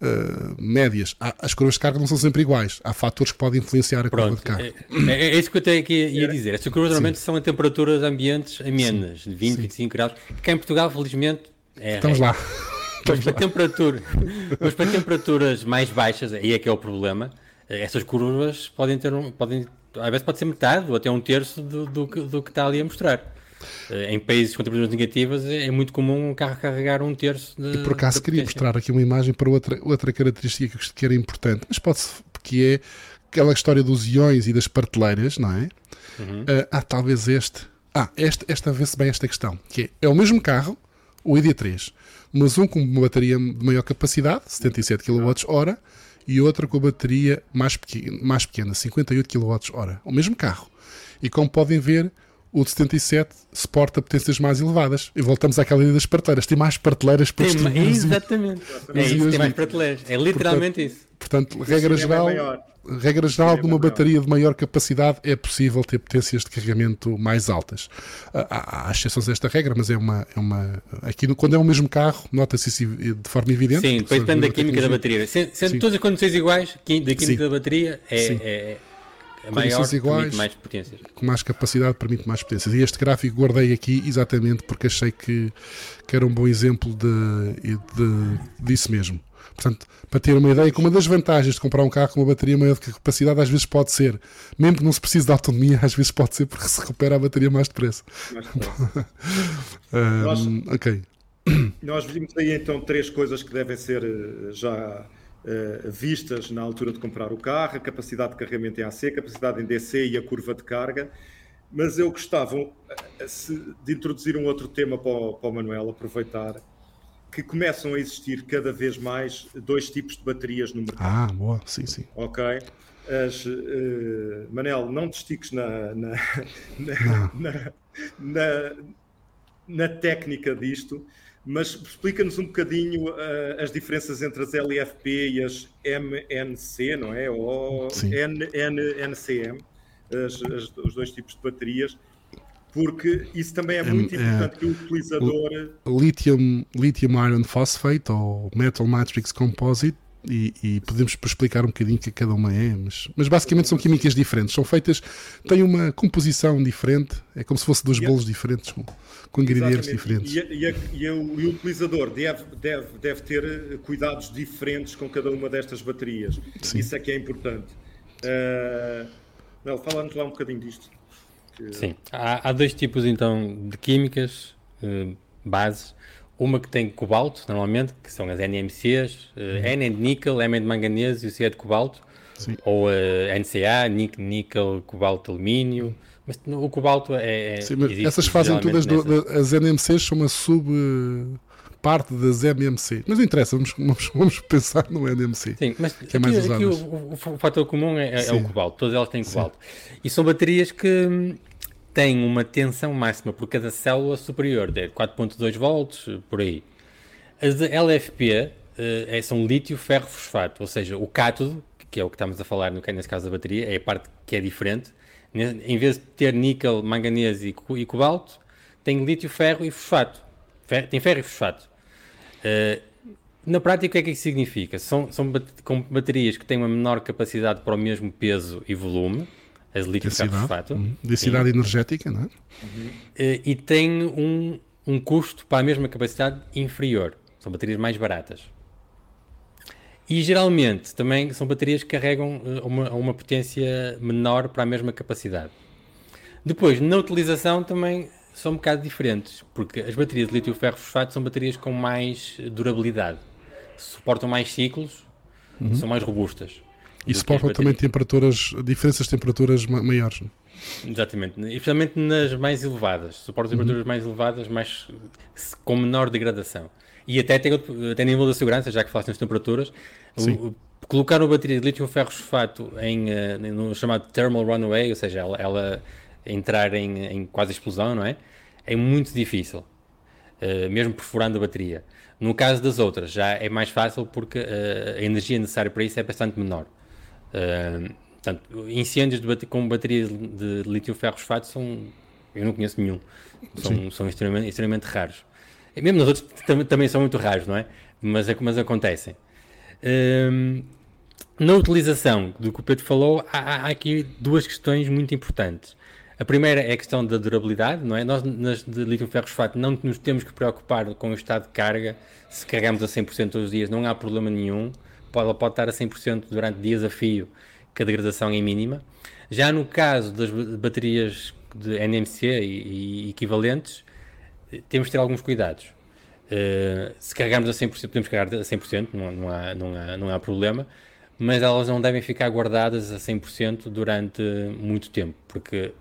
uh, médias. As curvas de carga não são sempre iguais. Há fatores que podem influenciar a Pronto, curva de carga. É, é, é isso que eu tenho aqui ia dizer. Estas curvas normalmente são em temperaturas ambientes amenas, de 20, Sim. 25 graus. Cá em Portugal, felizmente, é, Estamos lá. Mas para, temperatura, mas para temperaturas mais baixas, aí é que é o problema, essas curvas podem ter um, podem, às vezes pode ser metade ou até um terço do, do, do que está ali a mostrar. Eh, em países com temperaturas negativas é, é muito comum um carro carregar um terço de. E por acaso queria mostrar aqui uma imagem para outra, outra característica que era importante, mas pode-se, que é aquela história dos iões e das prateleiras, não é? Uhum. Uh, ah, talvez este. Ah, este, esta vê-se bem esta questão, que é, é o mesmo carro, o ID3, mas um com uma bateria de maior capacidade, 77 kWh, e outra com a bateria mais pequena, mais pequena 58 kWh. O mesmo carro. E como podem ver, o de 77 suporta potências mais elevadas. E voltamos àquela ideia das prateleiras. Tem mais prateleiras para tem, Exatamente. É isso, tem mais prateleiras. É literalmente portanto, isso. Portanto, regra geral, regra geral de uma bateria de maior capacidade é possível ter potências de carregamento mais altas. Há, há exceções a esta regra, mas é uma. É uma aqui, quando é o mesmo carro, nota-se isso de forma evidente. Sim, depois depende da química da bateria. Sendo, sendo todas as condições iguais, da química Sim. da bateria é, é é maior, iguais, mais potências. Com mais capacidade, permite mais potências. E este gráfico guardei aqui exatamente porque achei que, que era um bom exemplo de, de, disso mesmo. Portanto, para ter uma ideia, que uma das vantagens de comprar um carro com uma bateria maior do que a capacidade, às vezes pode ser, mesmo que não se precise de autonomia, às vezes pode ser porque se recupera a bateria mais depressa. Mais depressa. um, nós, ok. Nós vimos aí então três coisas que devem ser eh, já uh, vistas na altura de comprar o carro: a capacidade de carregamento em AC, a capacidade em DC e a curva de carga. Mas eu gostava eh, de introduzir um outro tema para o, para o Manuel, aproveitar que começam a existir cada vez mais dois tipos de baterias no mercado. Ah, boa, sim, sim. Ok. As, uh, Manel, não te estiques na, na, na, na, na técnica disto, mas explica-nos um bocadinho uh, as diferenças entre as LFP e as MNC, não é? Ou NCM, as, as, os dois tipos de baterias porque isso também é muito é, importante que o utilizador. Lithium, lithium Iron Phosphate ou Metal Matrix Composite. E, e, podemos explicar um bocadinho que cada uma é, mas, mas basicamente são químicas diferentes, são feitas, têm uma composição diferente, é como se fosse dois bolos diferentes com, com ingredientes Exatamente. diferentes. E, e, e, o, o utilizador deve, deve, deve ter cuidados diferentes com cada uma destas baterias. Sim. Isso é que é importante. Uh, Mel, fala-nos lá um bocadinho disto. Sim, há, há, dois tipos então de químicas uh, bases. Uma que tem cobalto, normalmente, que são as NMCs, uh, uhum. N de níquel, M é de manganês e o C é de cobalto. Sim. Ou uh, NCA, níquel, cobalto, alumínio. Mas o cobalto é. é Sim, essas fazem todas. Do, as NMCs são uma sub parte das MMC. Mas não interessa, vamos, vamos, vamos pensar no NMC. Sim, mas que é mais aqui, aqui o, o, o, fator comum é, é, o cobalto, todas elas têm cobalto. Sim. E são baterias que têm uma tensão máxima por cada célula superior, de 4.2 volts, por aí. As LFP uh, é, são lítio ferro fosfato, ou seja, o cátodo, que é o que estamos a falar no, nesse caso da bateria, é a parte que é diferente. Em vez de ter níquel, manganês e, e cobalto, tem lítio, ferro e fosfato. Fer, tem ferro e fosfato. Uh, na prática, o que é que isso significa? São, são com baterias que têm uma menor capacidade para o mesmo peso e volume, as lítio fosfato. Uhum. Densidade energética, não é? Uhum. Uh, e têm um, um custo para a mesma capacidade inferior. São baterias mais baratas. E geralmente também são baterias que carregam eh, uma, uma potência menor para a mesma capacidade. Depois, na utilização também são um bocado diferentes, porque as baterias de lítio ferro fosfato são baterias com mais durabilidade, suportam mais ciclos, uhum. são mais robustas. E suportam também temperaturas, diferenças de temperaturas maiores. Exatamente, e especialmente nas mais elevadas, suportam uhum. temperaturas mais elevadas, mais, com menor degradação. E até tem, até nível de segurança, já que falaste nas temperaturas, colocar uma bateria de lítio ferro fosfato em, uh, no chamado thermal runaway, ou seja, ela, ela entrar em, em, quase explosão, não é? É muito difícil, uh, mesmo perfurando a bateria. No caso das outras, já é mais fácil porque uh, a energia necessária para isso é bastante menor. Uh, portanto, incêndios de com baterias de lítio-ferro-fosfato são. Eu não conheço nenhum. São, são extremamente, extremamente raros. E mesmo nos outros tam, também são muito raros, não é? Mas, é mas acontecem. Uh, na utilização do que o Pedro falou, há, há aqui duas questões muito importantes. A primeira é a questão da durabilidade, não é? Nós, nas de lítio ferro fosfato, não nos temos que preocupar com o estado de carga. Se carregamos a 100% todos os dias, não há problema nenhum. Pode, ela pode estar a 100% durante dias a fio, que a degradação é mínima. Já no caso das baterias de NMC e, e equivalentes, temos de ter alguns cuidados. Uh, se carregarmos a 100%, podemos carregar a 100%, não, não, há, não, há, não há problema, mas elas não devem ficar guardadas a 100% durante muito tempo, porque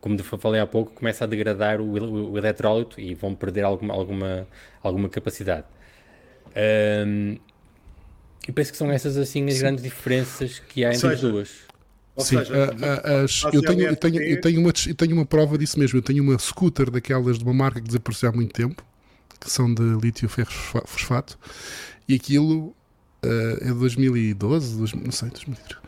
como falei há pouco, começa a degradar o, o, eletrólito e vão perder alguma, alguma, alguma capacidade. Um, e penso que são essas assim as Sim. grandes diferenças que há entre seja, as duas. Sim, seja, a, a, as, eu, tenho, eu, tenho, eu, tenho uma, eu tenho uma prova disso mesmo. Eu tenho uma scooter daquelas de uma marca que desapareceu há muito tempo, que são de lítio ferro fosfato, e aquilo uh, é 2012, 2000, não sei, 2013.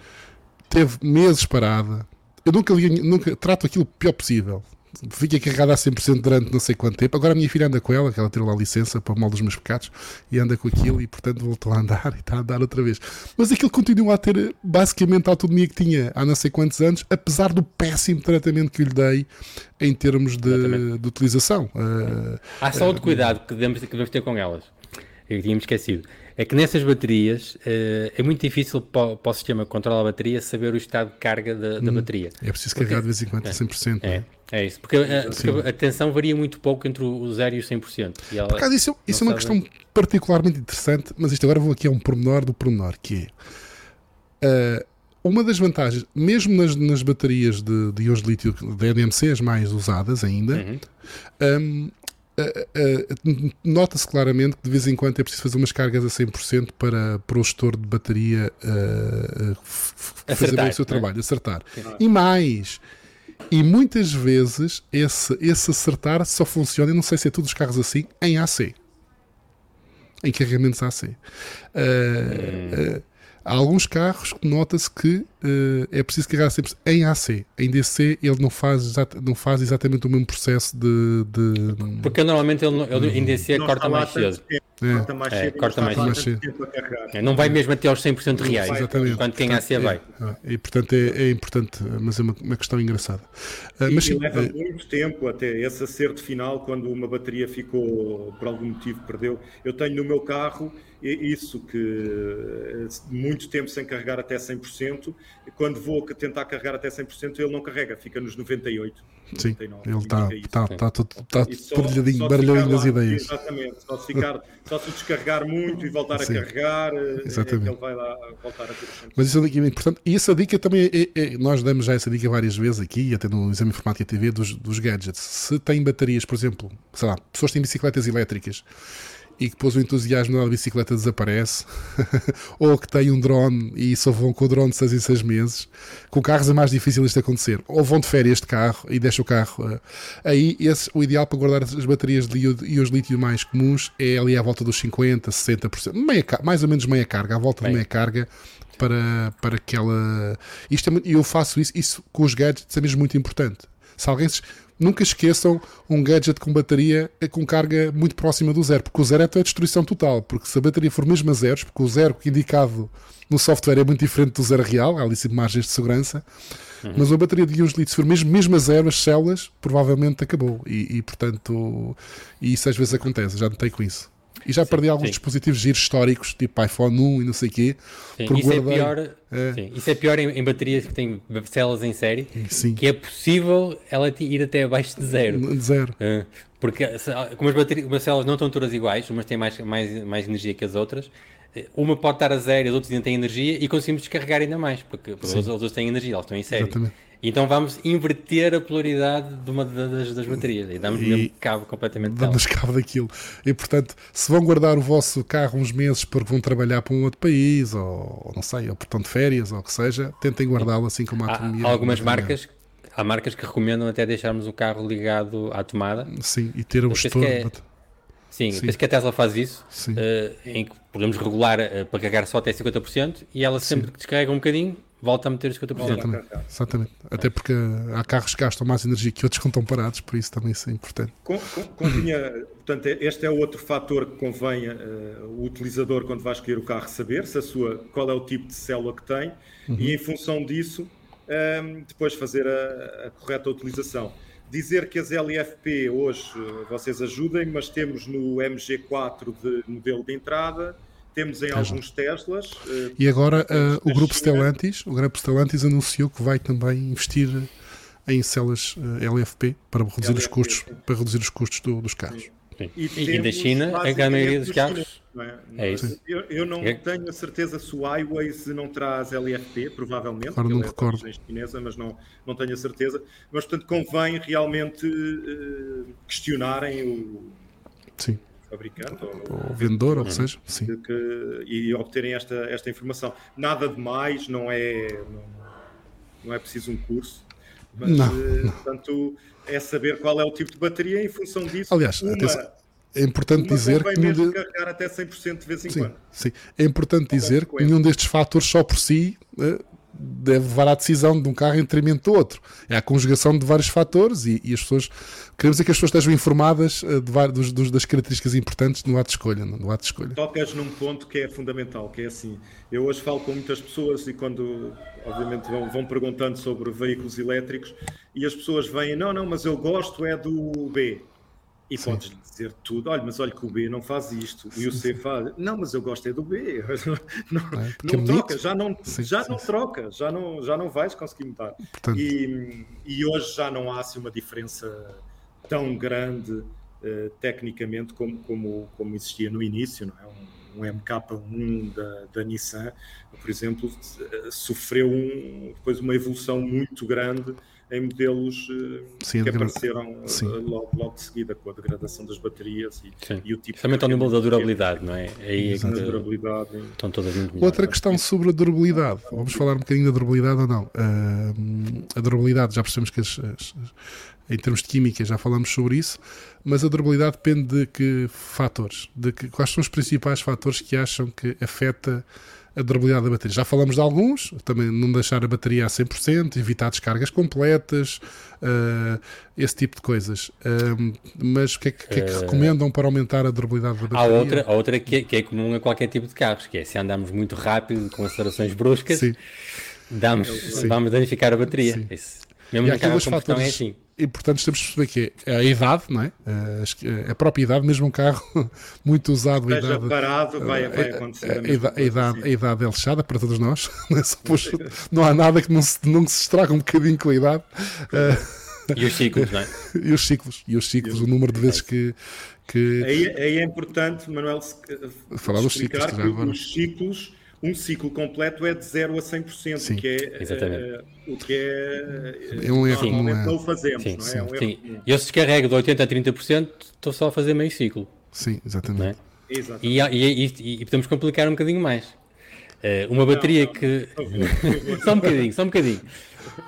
Teve meses parada, eu nunca, nunca trato aquilo o pior possível. Fica carregada a 100% durante não sei quanto tempo. Agora a minha filha anda com ela, que ela tirou lá a licença para o mal dos meus pecados, e anda com aquilo e, portanto, voltou a andar e está a andar outra vez. Mas aquilo continua a ter basicamente a autonomia que tinha há não sei quantos anos, apesar do péssimo tratamento que lhe dei em termos de, de utilização. Uh, há só outro uh, cuidado que devemos, que devemos ter com elas. Eu tinha-me esquecido. é que nessas baterias uh, é muito difícil para, para, o sistema que controla a bateria saber o estado de carga da, da hum, bateria. É preciso porque, carregar de vez em quando a 100%. É, é, é isso, porque, a, porque a tensão varia muito pouco entre o 0 e o 100%. E ela, Por acaso, isso, isso é uma questão particularmente interessante, mas isto agora vou aqui a um pormenor do pormenor, que é... Uh, uma das vantagens, mesmo nas, nas baterias de, de íons de lítio da NMC, as mais usadas ainda, uhum. um, uh, uh, nota-se claramente que de vez em quando é preciso fazer umas cargas a 100% para, para o gestor de bateria uh, fazer bem o seu trabalho, é? acertar. E mais, e muitas vezes esse, esse acertar só funciona, e não sei se é todos os carros assim, em AC. Em carregamentos AC. Uh, hum. Há alguns carros que nota-se que uh, é preciso carregar sempre em AC. Em DC ele não faz, não faz exatamente o mesmo processo de. de Porque normalmente ele, ele em DC não corta mais cedo. É. Corta mais é, cedo. Corta mais mais cedo. É, não vai mesmo até aos 100% reais. Exatamente. Enquanto quem AC vai. É, e portanto é, é, importante, mas é uma, uma questão engraçada. Uh, mas, e, leva muito tempo até esse acerto final, quando uma bateria ficou, por algum motivo, perdeu. Eu tenho no meu carro isso que eh, muito tempo sem carregar até 100%, quando vou tentar carregar até 100%, ele não carrega, fica nos 98. Sim, 99, ele está tá, tá, tá, tá baralhadinho, baralhadinho nas ideias. Exatamente, só se, ficar, só se descarregar muito e voltar Sim, a carregar, eh, exatamente. É ele vai lá voltar a ter Mas isso é dica importante, e essa dica também, é, é, nós damos já essa dica várias vezes aqui, até no Exame Informática TV, dos, dos gadgets. Se tem baterias, por exemplo, sei lá, pessoas têm bicicletas elétricas e que depois o entusiasmo da bicicleta desaparece, ou que tem um drone e só vão com o drone de 6 em 6 meses, com carros é mais difícil isto acontecer, ou vão de férias de carro e deixam o carro. Uh, aí esse, o ideal para guardar as baterias de íons lítio mais comuns é ali à volta dos 50, 60%, meia, mais ou menos meia carga, à volta Bem. de meia carga. Para, para aquela. Isto é, eu faço isso, isso com os gadgets é mesmo muito importante. Se alguém nunca esqueçam um gadget com bateria com carga muito próxima do zero, porque o zero é a destruição total, porque se a bateria for mesmo a zeros, porque o zero indicado no software é muito diferente do zero real, há ali margens de segurança, uhum. mas uma bateria de íons lithium, se for mesmo, mesmo a zero, as células, provavelmente acabou, e, e portanto, e isso às vezes acontece, já notei com isso. E já sim, perdi alguns sim. dispositivos giros históricos, tipo iPhone 1 e não sei o quê. Sim, isso, guardei... é pior, é. Isso é pior em, em, baterias que têm células em série, que é possível ela ir até abaixo de zero. De zero. Uh, porque como as, baterias, as células não estão todas iguais, umas têm mais, mais, mais energia que as outras, eh, uma pode estar a zero, as outras ainda têm energia e conseguimos descarregar ainda mais, porque, porque as outras têm energia, elas estão em série. Exatamente. Então vamos inverter a polaridade de uma das, das baterias e damos e cabo completamente Damos cabo daquilo. E portanto, se vão guardar o vosso carro uns meses porque vão trabalhar para um outro país, ou, ou não sei, ou portão de férias, ou o que seja, tentem guardá-lo assim como a autonomia. Há algumas marcas, há marcas que recomendam até deixarmos o carro ligado à tomada. Sim, e ter um gestor. É, sim, sim. penso que a Tesla faz isso, uh, em que podemos regular uh, para carregar só até 50% e ela sempre sim. que descarrega um bocadinho volta a meter os 50%. Exatamente. Exatamente. Até porque há carros que gastam mais energia que outros que estão parados, por isso também isso é importante. Convinha, portanto, este é outro fator que convém uh, o utilizador, quando vai escolher o carro, saber se a sua, qual é o tipo de célula que tem uhum. e, em função disso, um, ehm, depois fazer a, a correta utilização dizer que as LFP hoje eh, vocês ajudem, mas temos no MG4 de modelo de entrada temos em Tesla. alguns Teslas. Uh, e agora uh, o grupo Stellantis, o grupo Stellantis anunciou que vai também investir em células uh, eh, LFP para reduzir LFP, os custos, para reduzir os custos do, dos carros. Sim. E, e da China, a maioria dos carros. É? é isso. Eu, eu não é. tenho a certeza se o iWays não traz LFP, provavelmente. Agora não me é recordo. chinesa, mas não, não tenho a certeza. Mas, portanto, convém realmente uh, questionarem o, Sim fabricante ou, ou vendedor, ou seja, sim. Que, e obterem esta, esta informação. Nada de mais, não é, não, não é preciso um curso, mas não, eh, não. portanto é saber qual é o tipo de bateria em função disso. Aliás, uma, é importante dizer que nenhum de... carregar até 100% de vez em sim, quando. Sim, é importante dizer que nenhum destes fatores só por si eh, deve levar à decisão de um carro em detrimento do outro. É a conjugação de vários fatores e, e as pessoas queremos é que as pessoas estejam informadas uh, de, dos, dos, das características importantes no ato de escolha. No ato de escolha. Tocas num ponto que é fundamental, que é assim. Eu hoje falo com muitas pessoas e quando, obviamente, vão, vão perguntando sobre veículos elétricos e as pessoas vêm, não, não, mas eu gosto é do B. E Sim. podes dizer tudo, olha, mas olha que o B não faz isto, e o C faz, não, mas eu gosto é do B, não, é, não troca, já não, sim, já sim, não troca, já não, já não vais conseguir mudar. Portanto... E, e hoje já não há assim uma diferença tão grande uh, tecnicamente como, como, como existia no início, não é? Um, um MK1 da, da Nissan, por exemplo, sofreu um, depois uma evolução muito grande em modelos uh, sim, que apareceram uh, logo, logo de seguida com a degradação das baterias e, e o tipo Também está no nível da durabilidade, não é? Aí é que durabilidade, estão todas muito melhor, Outra questão sobre a durabilidade, vamos falar um bocadinho da durabilidade ou não? Uh, a durabilidade, já percebemos que as, as, em termos de química já falamos sobre isso, mas a durabilidade depende de que fatores? De que, quais são os principais fatores que acham que afeta a durabilidade da bateria. Já falamos de alguns, também não deixar a bateria a 100%, evitar descargas completas, uh, esse tipo de coisas. Uh, mas o que é que, que, é que uh, recomendam para aumentar a durabilidade da bateria? Há outra, há outra que, é, que é comum a qualquer tipo de carros, que é se andarmos muito rápido, com acelerações bruscas, damos, vamos danificar a bateria. Isso, mesmo e na carro fatores... é assim importantes temos de perceber que é a idade, não é? A própria idade, mesmo um carro muito usado. Esteja idade, parado, vai, vai eh, acontecer. A, a, a, idade, a idade é lixada para todos nós. Não, é não há nada que não se, não se estrague um bocadinho com a idade. E os ciclos, não é? e os ciclos, e os ciclos, o número de vezes que. que... Aí, aí é importante, Manuel, falar dos ciclos, que os ciclos um ciclo completo é de 0 a 100%, sim, que é, uh, o que é, é um erro, normalmente não, é. não o fazemos, sim, não é? é um sim. Erro. Eu se descarrego de 80% a 30%, estou só a fazer meio ciclo. Sim, exatamente. É? exatamente. E, e, e, e, podemos complicar um bocadinho mais. Uh, uma bateria não, não, que. só um bocadinho, só um bocadinho.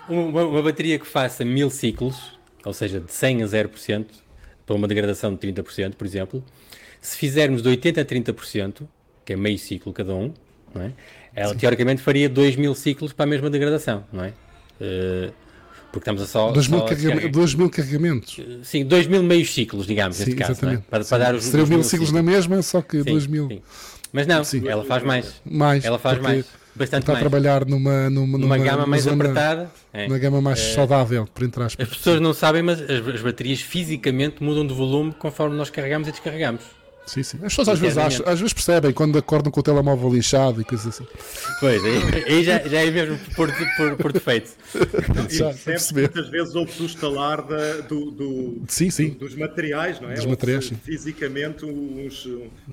Uma, uma, bateria que faça mil ciclos, ou seja, de 100 a 0%, para uma degradação de 30%, por exemplo, se fizermos de 80% a 30%, que é meio ciclo cada um, não é? Ela Sim. teoricamente faria 2 mil ciclos para a mesma degradação, não é? Uh, porque estamos a só. 2 mil, carregamentos, mil carregamentos. Sim, 2 mil meios ciclos, digamos, sim, neste caso. É? Para, para, dar os. Seriam mil ciclos, na mesma, só que 2 mil. Sim. Mas não, sim. ela faz mais. Mais. Ela faz mais. Bastante está mais. a trabalhar numa, numa, numa, gama mais zona, apertada. É. Uma gama mais é. saudável, por entrar As pessoas não sabem, mas as, as baterias fisicamente mudam de volume conforme nós carregamos e descarregamos. Sim, sim. As pessoas às vezes, acham, às vezes percebem quando acordam com o telemóvel lixado e coisas assim. Pois, aí, aí já, já é mesmo por, por, por defeito. já, muitas vezes ouve-se o estalar da, do, do, sim, sim. Do, dos materiais, não é? Dos materiais, sim. Fisicamente, uns,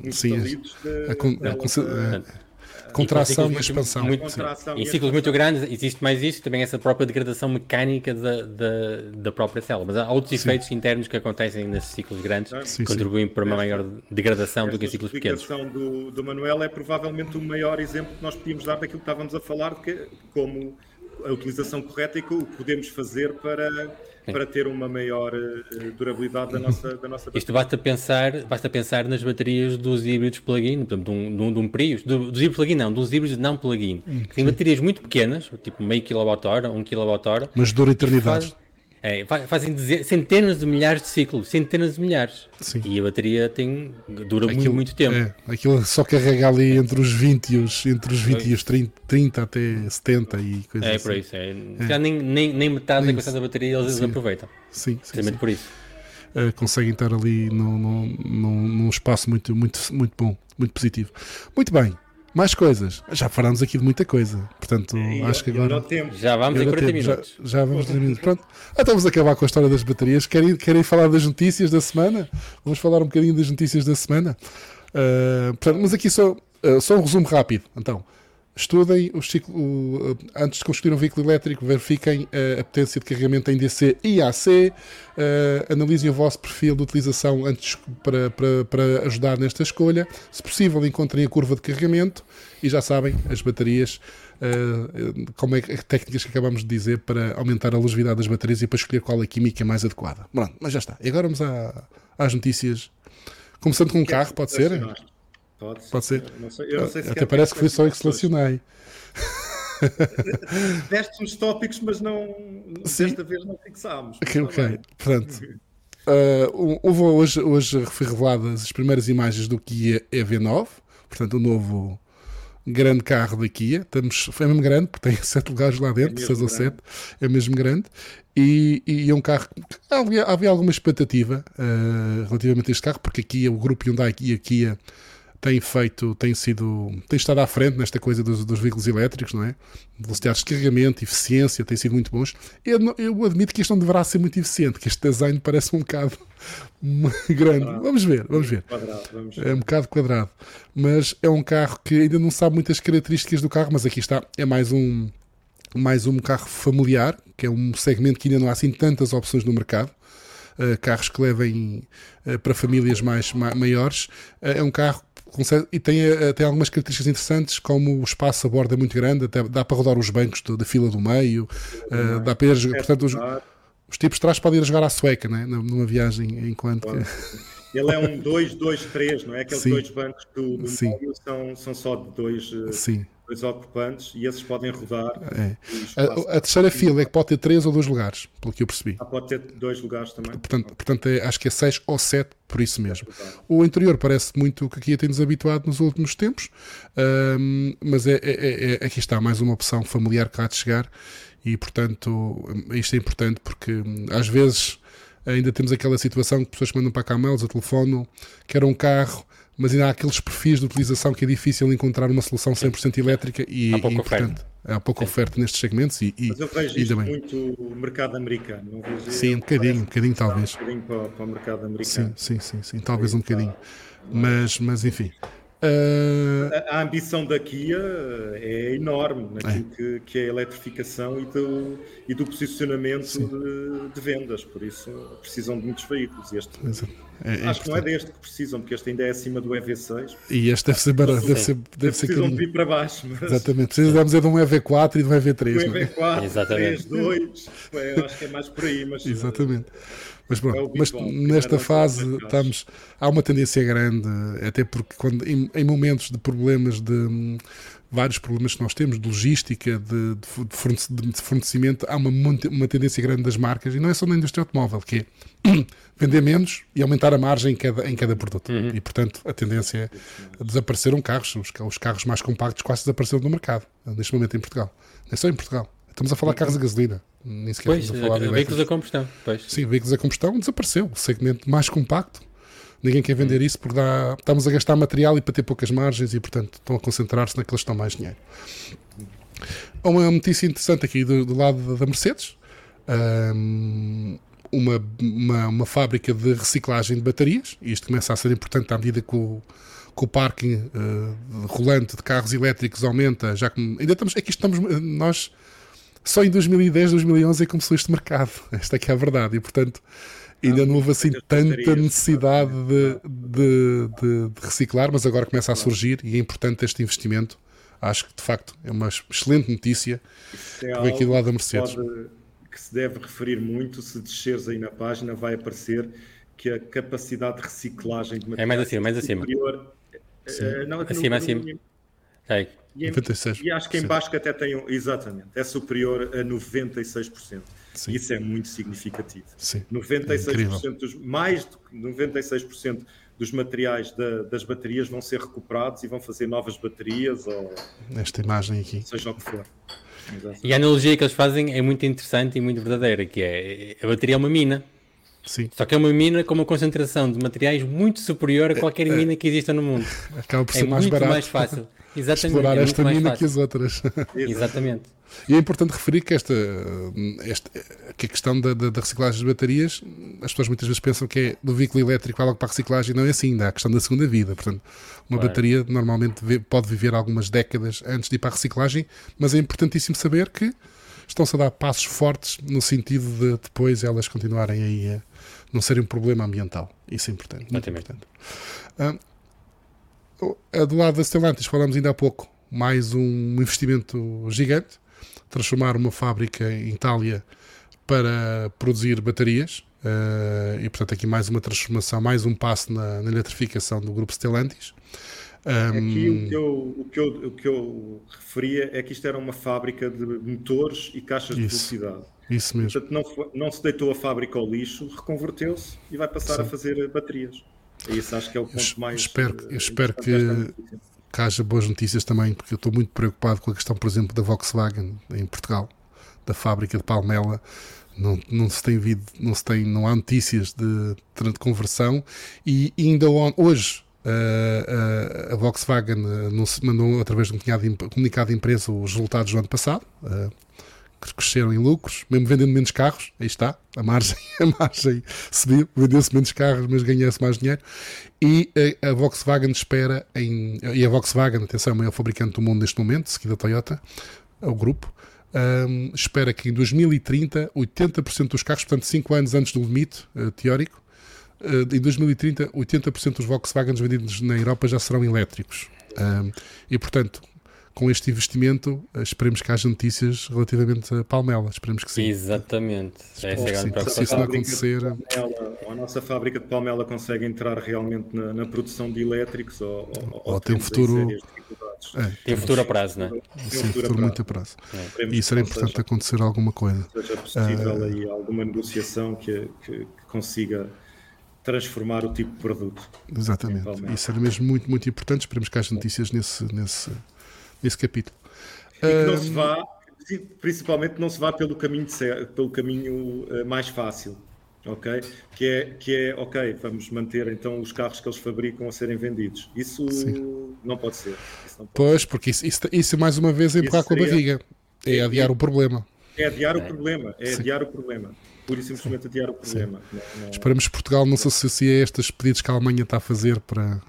uns sim, estalidos de, a, a, a, Contração e, e expansão. Muito, Contração em ciclos muito grandes existe mais isso, também essa própria degradação mecânica da, da, da própria célula. Mas há outros sim. efeitos internos que acontecem nesses ciclos grandes que contribuem sim. para uma maior degradação do que em ciclos pequenos. A explicação do, do Manuel é provavelmente o maior exemplo que nós podíamos dar daquilo que estávamos a falar, que, como a utilização correta e o que podemos fazer para para ter uma maior uh, durabilidade da nossa, da nossa bateria. Isto basta pensar, basta pensar nas baterias dos híbridos plug-in, de um, de um, de um Prius, do, dos híbridos plug-in não, dos híbridos não plug-in, hum, que têm baterias muito pequenas, tipo meio kWh, 1 kWh. Mas dura eternidade. É, fazem centenas de milhares de ciclos, centenas de milhares. Sim. E a bateria tem, dura aquilo, muito, muito tempo. É, aquilo só carrega ali entre os 20 e os, entre os, 20 e os 30, 30 até 70 e coisas é, assim. É, por isso. É. é. Já nem, nem, nem metade da quantidade da bateria eles sim. aproveitam. Sim, sim, sim. por isso. Uh, conseguem estar ali num, num, num espaço muito, muito, muito bom, muito positivo. Muito bem. Mais coisas. Já falamos aqui de muita coisa. Portanto, e acho que agora. Já vamos em 40 minutos. Já, já vamos em 40 minutos. Pronto. Então vamos acabar com a história das baterias. Querem, querem falar das notícias da semana? Vamos falar um bocadinho das notícias da semana. Uh, portanto, mas aqui só, uh, só um resumo rápido. Então, Estudem o ciclo, o, antes de construir um veículo elétrico, verifiquem a potência de carregamento em DC e AC, uh, analisem o vosso perfil de utilização antes para, para, para ajudar nesta escolha. Se possível, encontrem a curva de carregamento e já sabem, as baterias, uh, como é técnicas que acabamos de dizer para aumentar a longevidade das baterias e para escolher qual é a química mais adequada. Pronto, mas já está. E agora vamos à, às notícias. Começando com um carro, pode ser? Pode, Pode ser. Não sei, eu não sei se Até parece que foi só eu que selecionei. Deste uns tópicos, mas não Sim. desta vez não fixámos. Ok, ok. Pronto. Uh, houve hoje, hoje foi reveladas as primeiras imagens do Kia EV9, portanto, o novo, grande carro da Kia. Estamos, é mesmo grande, porque tem 7 lugares lá dentro, 6 é ou 7, é mesmo grande. E, e, é um carro. Havia, havia alguma expectativa uh, relativamente a este carro, porque aqui o grupo Hyundai e a Kia tem feito, tem sido, tem estado à frente nesta coisa dos, dos veículos elétricos, não é? Velocidades de carregamento, eficiência, tem sido muito bons. Eu, eu, admito que isto não deverá ser muito eficiente, que este design parece um bocado grande. Vamos ver, vamos ver. É um bocado quadrado. Mas é um carro que ainda não sabe muitas características do carro, mas aqui está, é mais um mais um carro familiar, que é um segmento que ainda não há assim tantas opções no mercado. Uh, carros que levem uh, para famílias mais ma maiores. Uh, é um carro e tem, eh, tem algumas características interessantes, como o espaço a bordo é muito grande, até dá para rodar os bancos da fila do meio, uh, dá para ir, portanto, os, os, tipos de trás podem ir jogar à sueca, né? numa viagem, enquanto que... Ele é um 2-2-3, não é? Aqueles Sim. dois bancos do, do meio são, são só de dois. Eh, Sim dois ocupantes e esses podem rodar. É. A, a, terceira fila é que pode ter três ou dois lugares, pelo que eu percebi. Ah, pode ter dois lugares também. Portanto, portanto é, acho que é seis ou sete, por isso mesmo. O interior parece muito o que aqui tem-nos habituado nos últimos tempos, um, mas é, é, é, é, aqui está mais uma opção familiar que há de chegar e, portanto, isto é importante porque hum, às vezes ainda temos aquela situação que pessoas que mandam para cá mails, a telefone, quer um carro mas ainda há aqueles perfis de utilização que é difícil encontrar uma solução 100% elétrica e, há pouca e, portanto, há pouca Sim. oferta nestes segmentos. E, mas eu vejo isto bem. muito mercado americano. Não vejo sim, um bocadinho, um bocadinho talvez. Um bocadinho para, para o mercado americano. Sim, sim, sim, sim talvez um bocadinho. Mas, mas enfim. Uh... A, a, ambição da Kia é enorme naquilo é. Que, que é a eletrificação e do, e do posicionamento de, de, vendas, por isso precisam de muitos veículos. Este, é, é acho que não é deste que precisam, porque este ainda é acima do EV6. E este deve ser barato, deve ser, deve ser Precisam de vir para baixo. Mas... Exatamente, precisamos é de um EV4 e de um EV3. Um EV4, Exatamente. 3, 2, eu acho que é mais por aí. Mas, Exatamente. Mas pronto, é mas nesta fase estamos, há uma tendência grande, até porque quando, em, em momentos de problemas de vários problemas que nós temos de logística, de, de fornecimento, há uma, uma tendência grande das marcas, e não é só na indústria automóvel, que é vender menos e aumentar a margem em cada, em cada produto. Uhum. E, portanto, a tendência é desapareceram carros, os, os carros mais compactos quase desapareceram do mercado, neste momento em Portugal. Não é só em Portugal. Estamos a falar de carros a gasolina. Nem sequer pois, estamos a falar de veículos a combustão. Pois. Sim, veículos a combustão desapareceu. O segmento mais compacto. Ninguém quer vender isso porque dá, estamos a gastar material e para ter poucas margens e, portanto, estão a concentrar-se naqueles que estão mais dinheiro. Há uma notícia interessante aqui do, do lado da Mercedes. Um, uma, uma, uma, fábrica de reciclagem de baterias. E isto começa a ser importante à medida que o, que o parking uh, rolante de carros elétricos aumenta. Já que ainda estamos, é que estamos, nós só em 2010, 2011 é que começou este mercado. Esta é que é a verdade. E, portanto, ainda não houve assim tanta necessidade de, de, de, de, reciclar, mas agora começa a surgir e é importante este investimento. Acho que, de facto, é uma excelente notícia é que vem aqui do lado da Mercedes. Pode, que se deve referir muito, se desceres aí na página, vai aparecer que a capacidade de reciclagem de materiais é mais acima, mais acima. Superior, é, não, acima, acima. Okay. E, em, 96. e acho que em baixo que até tem um, exatamente, é superior a 96%. Sim. Isso é muito significativo. Sim. 96% é dos, mais de 96% dos materiais da, das baterias vão ser recuperados e vão fazer novas baterias ou nesta imagem aqui. Seja o que for. E a analogia que eles fazem é muito interessante e muito verdadeira, que é a bateria é uma mina. Sim. Só que é uma mina com uma concentração de materiais muito superior a qualquer é, mina que exista no mundo. Acaba por ser é mais muito barato. mais fácil. Exatamente, explorar é esta mina que as outras. Exatamente. E é importante referir que esta, esta que a questão da, da, da, reciclagem de baterias, as pessoas muitas vezes pensam que é do veículo elétrico vai logo para a reciclagem, não é assim, ainda há a questão da segunda vida. Portanto, uma claro. bateria normalmente pode viver algumas décadas antes de ir para a reciclagem, mas é importantíssimo saber que estão-se a dar passos fortes no sentido de depois elas continuarem aí a não serem um problema ambiental. Isso é importante. Muito importante. Ah, do lado da Stellantis, falamos ainda há pouco, mais um investimento gigante, transformar uma fábrica em Itália para produzir baterias. Uh, e portanto aqui mais uma transformação, mais um passo na, na eletrificação do grupo Stellantis. Um... Aqui o que, eu, o, que eu, o que eu referia é que isto era uma fábrica de motores e caixas isso, de velocidade. Isso mesmo. Portanto, não, foi, não se deitou a fábrica ao lixo, reconverteu-se e vai passar Sim. a fazer baterias. Isso acho que é o ponto mais. Espero, eu espero que. que haja boas notícias também, porque eu estou muito preocupado com a questão, por exemplo, da Volkswagen em Portugal, da fábrica de Palmela. Não, não se tem visto, não se tem, não há notícias de, de conversão e ainda hoje Uh, uh, a Volkswagen uh, mandou através de um comunicado de empresa os resultados do ano passado, que cresceram em lucros, mesmo vendendo menos carros, aí está, a margem, a margem subiu, vendeu-se menos carros, mas ganhou-se mais dinheiro. E a, a, Volkswagen espera em. E a Volkswagen, atenção, é o maior fabricante do mundo neste momento, seguida a Toyota, é o grupo. Um, espera que em 2030 80% dos carros, portanto 5 anos antes do limite teórico, uh, em 2030 80% dos Volkswagen vendidos na Europa já serão elétricos. Um, e portanto, com este investimento, eh, esperemos que haja notícias relativamente a Palmela. Esperemos que sim. Exatamente. É a grande Se isso não acontecer. Palmela, a nossa fábrica de Palmela consegue entrar realmente na, na produção de elétricos ou, ou, ou tem um futuro. É, tem futuro a prazo, não é? Tem Sim, futuro, futuro muito a prazo. É. E isso era importante seja, acontecer alguma coisa. Seja possível uh, aí alguma negociação que, que, que consiga transformar o tipo de produto. Exatamente. Isso era mesmo muito, muito importante. Esperemos que haja notícias nesse, nesse, nesse capítulo. E que não se vá, principalmente não se vá pelo caminho, de, pelo caminho uh, mais fácil. Ok? Que é, que é, ok, vamos manter então os carros que eles fabricam a serem vendidos. Isso Sim. não pode ser. Não pode pois, ser. porque isso, isso, isso, mais uma vez é empurrar com a barriga. É adiar é, o problema. É adiar o problema. É adiar o problema pura e simplesmente adiar o problema. Não, não... Esperamos que Portugal não se associe a estes pedidos que a Alemanha está a fazer para,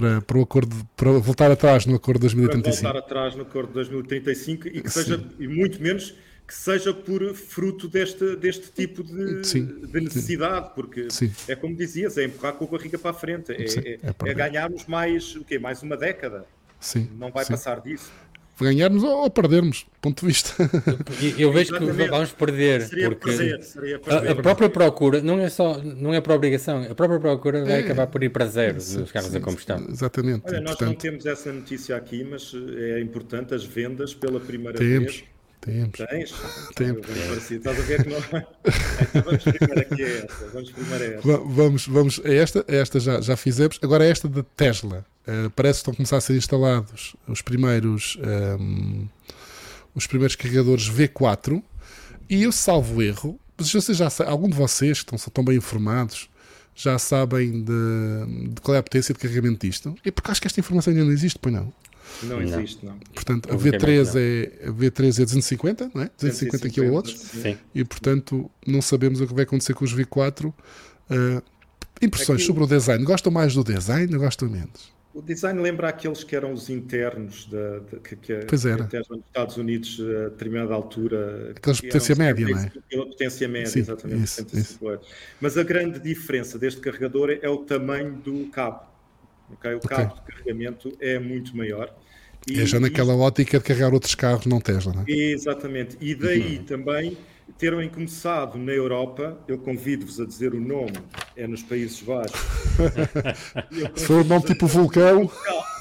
para, para o acordo para voltar atrás no acordo de 2035. Para voltar atrás no acordo de 2035 e que seja, e muito menos que seja por fruto deste, deste tipo de, de necessidade, porque Sim. é como dizias, é empurrar com a barriga para a frente, é, é, é, é ganharmos mais o quê? Mais uma década. Sim. Não vai passar disso ganharmos ou perdermos, ponto de vista. Eu vejo que vamos perder, seria porque perder, seria perder. A, a, própria procura não é só não é por obrigação, a própria procura vai é, acabar por ir para zero nos carros a combustão. Exatamente. Olha, nós portanto, não temos essa notícia aqui, mas é importante as vendas pela primeira temos. vez. Temos. Tens? Temos. Estás a ver que não. vamos primeiro aqui a esta. Vamos primeiro a esta. Vamos, vamos a esta. A esta já, já fizemos. Agora esta da Tesla. Uh, parece que estão a começar a ser instalados os primeiros, um, ehm, os primeiros carregadores V4 e eu salvo erro, mas vocês já algum de vocês que estão, estão bem informados já sabem de, de, qual é a potência de carregamento disto? É porque acho que esta informação ainda não existe, pois não? Não existe, não. Portanto, a V3 é, a V3 é 250, não é? 250 kW. E, portanto, não sabemos o que vai acontecer com os V4. Uh, eh, impressões Aqui... sobre o design. Gostam mais do design ou gostam menos? O design lembra aqueles que eram os internos da, de, que, que, pois era. que nos Estados Unidos a determinada altura. Aqueles potência média, não é? Potência média, Sim, exatamente. Isso, isso. Mas a grande diferença deste carregador é o tamanho do cabo. Okay? O okay. cabo de carregamento é muito maior. E, é já naquela isto... ótica de carregar outros carros, não Tesla, não é? Exatamente. E daí uhum. também terem começado na Europa, eu convido-vos a dizer o nome, é nos Países Baixos. Se for um nome tipo vulcão.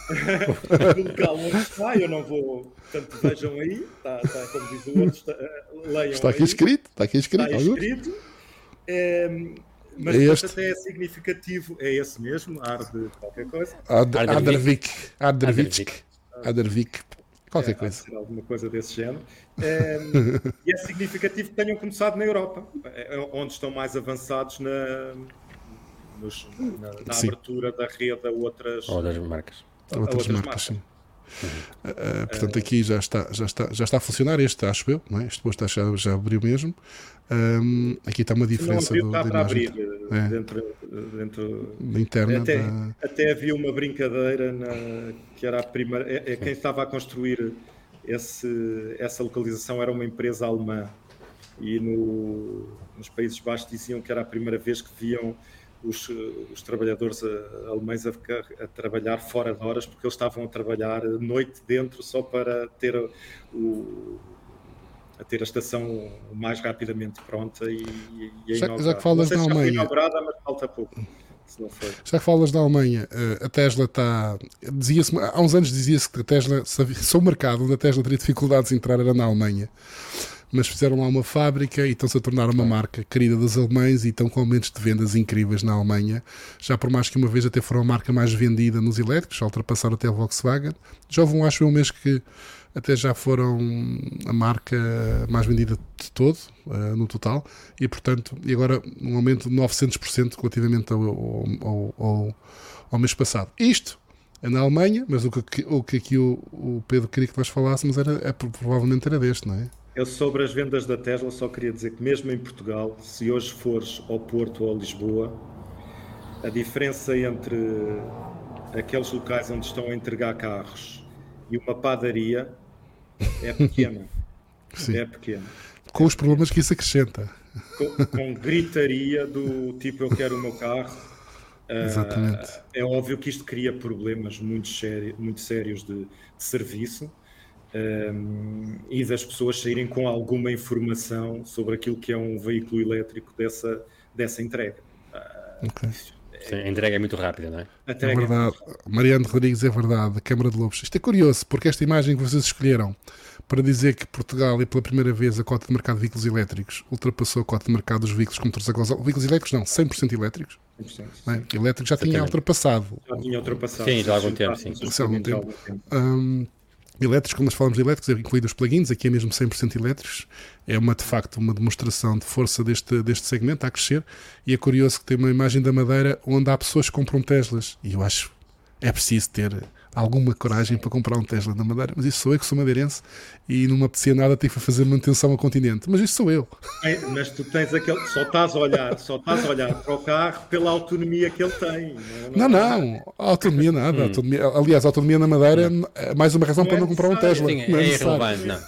O local onde está, eu não vou. Portanto, vejam aí, está, está como diz o outro, está, eh, leiam. Está aqui aí. escrito, está aqui escrito. Está escrito. É, mas é este. até é significativo, é esse mesmo, Arde qualquer coisa. Adervik. Adervik. Adervik. Qualquer é, coisa. Alguma coisa desse género. É, e é significativo que tenham começado na Europa, é, é onde estão mais avançados na, nos, na, na abertura da rede a outras, Ou das marcas. A, a outras, outras marcas, marcas. Uhum. Uh, portanto, aqui já está, já, está, já está a funcionar este, acho eu, não é? este posto já, já abriu mesmo. Um, aqui está uma diferença não, do, está abrir é. dentro, dentro da interna. Até, da... até havia uma brincadeira na, que era a primeira. É, é quem estava a construir esse, essa localização era uma empresa alemã e no, nos Países Baixos diziam que era a primeira vez que viam os, os trabalhadores alemães a, ficar, a, trabalhar fora de horas porque eles estavam a trabalhar noite dentro só para ter o, a ter a estação mais rapidamente pronta e, e já, já, que falas na Alemanha inaugurada, mas falta pouco. Já que falas da Alemanha, eh, a Tesla está. Dizia-se, há uns anos dizia-se que a Tesla, só o mercado onde a Tesla teria dificuldades em entrar era na Alemanha. Mas fizeram lá uma fábrica e estão-se a tornar uma marca querida dos alemães e estão com aumentos de vendas incríveis na Alemanha. Já por mais que uma vez até foram a marca mais vendida nos elétricos, já ultrapassaram até a Volkswagen. Já houve um, acho eu, um mês que até já foram a marca mais vendida de todo, uh, no total, e portanto, e agora um aumento de 900% relativamente ao, ao, ao, ao, mês passado. Isto é na Alemanha, mas o que, o que aqui o, o Pedro queria que nós falássemos era, é, provavelmente era deste, não é? Eu sobre as vendas da Tesla só queria dizer que mesmo em Portugal, se hoje fores ao Porto ou a Lisboa, a diferença entre aqueles locais onde estão a entregar carros e uma padaria é pequena. Sim. É pequena. Com os problemas que isso acrescenta. Com, com gritaria do tipo eu quero o meu carro. Exatamente. Uh, é óbvio que isto cria problemas muito, sério, muito sérios de, de serviço um, e das pessoas saírem com alguma informação sobre aquilo que é um veículo elétrico dessa, dessa entrega. Uh, okay. Sim, a entrega é muito rápida, não é? É verdade. Mariano Rodrigues, é verdade. Câmara de Lobos. Isto é curioso, porque esta imagem que vocês escolheram para dizer que Portugal, e pela primeira vez, a cota de mercado de veículos elétricos ultrapassou a cota de mercado dos veículos com motores a gasóleo. Veículos elétricos não, 100% elétricos. 100%. É? Elétrico já tinha ultrapassado. Já tinha ultrapassado. Sim, já há algum tempo, sim. Há algum tempo. Um, elétricos, quando nós falamos de elétricos, é incluído os plugins, aqui é mesmo 100% elétricos, é uma de facto uma demonstração de força deste, deste segmento a crescer. E é curioso que tem uma imagem da Madeira onde há pessoas que compram Teslas, e eu acho é preciso ter alguma coragem para comprar um Tesla na Madeira, mas isso sou eu que sou madeirense e não me apetecia nada tive que fazer manutenção ao continente, mas isso sou eu. É, mas tu tens aquele, só estás a olhar, só estás a olhar para o carro pela autonomia que ele tem. Não, não, não, não autonomia nada. Hum. Autonomia, aliás, autonomia na Madeira é mais uma razão não para é não comprar um Tesla. Sim, não é, é irrelevante, não.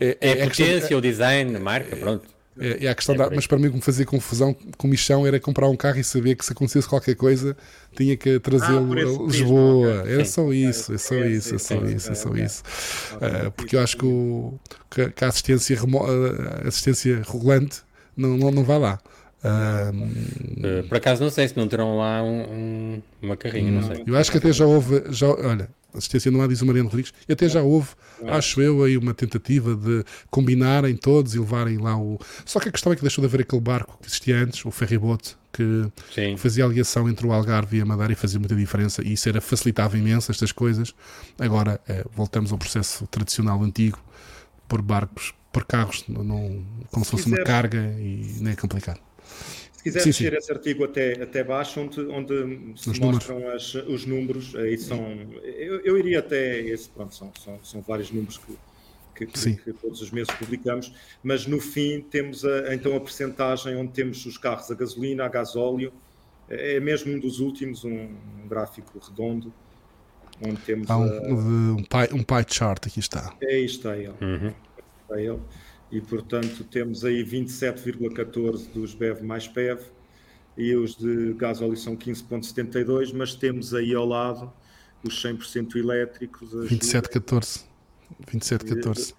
É, é, a potência, o design, a marca, pronto. É, é a questão é da, mas para mim o que me fazia confusão com michão era comprar um carro e saber que se acontecesse qualquer coisa tinha que trazê-lo ah, a Lisboa. Okay. Era só isso, é só isso, é só isso, é só isso. Uh, porque eu acho que, o, que a assistência, remo, a assistência rolante não, não, não vai lá. Uh, Por acaso não sei se não terão lá um, um, uma carrinha, não, não sei. Eu acho que até já houve, já, olha, assistência não há, diz o Mariano Rodrigues, e até já houve, acho eu, aí uma tentativa de combinarem todos e levarem lá o. Só que a questão é que deixou de haver aquele barco que existia antes, o ferryboat, que Sim. fazia a ligação entre o Algarve e a Madeira e fazia muita diferença, e isso era, facilitava imenso estas coisas. Agora é, voltamos ao processo tradicional antigo, por barcos, por carros, não, como se, se fosse quiser. uma carga e nem é complicado quiser sim, sim. esse artigo até, até baixo, onde, onde se os mostram as, os números, aí são. Eu, eu, iria até esse, pronto, são, são, são vários números que, que, que, que, todos os meses publicamos, mas no fim temos a, então a percentagem onde temos os carros a gasolina, a gasóleo, é mesmo um dos últimos, um, um gráfico redondo, onde temos. Há um, a, um, pie, um pie chart, aqui está. É, aí está ele. Uhum. Está ele e portanto temos aí 27,14 dos BEV mais PEV e os de gás óleo são 15,72, mas temos aí ao lado os 100% elétricos. 27,14. 27,14.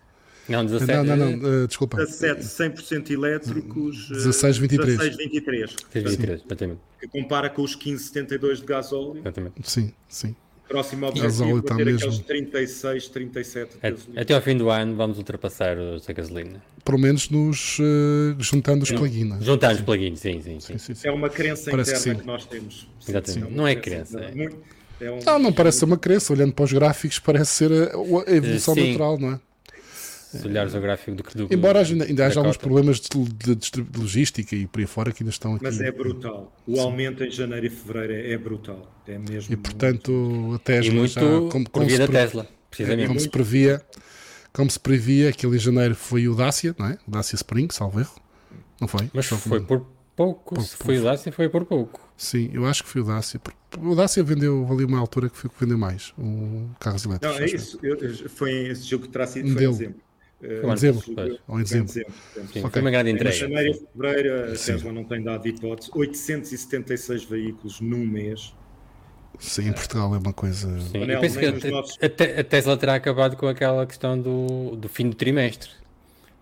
Não, 17, não, não, não, uh, desculpa. 17, 100% elétricos. 16, 23. 16, 23. 23, exatamente. Que compara com os 15,72 de gás óleo. Exatamente. Sim, sim. Próximo objetivo é ter mesmo. aqueles 36, 37 Até, até ao fim do ano vamos ultrapassar os da gasolina. Pelo menos nos uh, juntando os plugins. Juntando os plugins, sim sim, sim, sim, sim, É uma crença Parece interna que, que, nós temos. Exatamente. Não é crença. É. É um... Não, não parece ser uma crença. Olhando para os gráficos, parece ser a, a evolução natural, não é? Se olhares o gráfico do que do, Embora ainda, ainda haja alguns problemas de, de, de, logística e por aí fora que ainda estão aqui. Mas é brutal. O Sim. aumento em janeiro e fevereiro é, é brutal. É mesmo. E portanto, muito... a Tesla. E muito já, como, como se, da Tesla, precisamente. Como se previa, como se previa, aquele em janeiro foi o Dacia, não é? O Dacia Spring, salvo erro. Não foi? Mas foi, foi por pouco. Por, se foi o Dacia, foi por pouco. Sim, eu acho que foi o Dacia. O Dacia vendeu ali uma altura que foi o que vendeu mais. Um carros elétricos. Não, é isso. Eu, foi esse jogo que terá sido. Foi um dezembro. Foi em dezembro. Ou em dezembro. Sim, okay. Foi uma grande entrega. Em janeiro e fevereiro, a Tesla não tem dado hipótese. 876 veículos num mês. Sim, em Portugal é uma coisa. Sim, eu penso que a, a, Tesla terá acabado com aquela questão do, do fim do trimestre.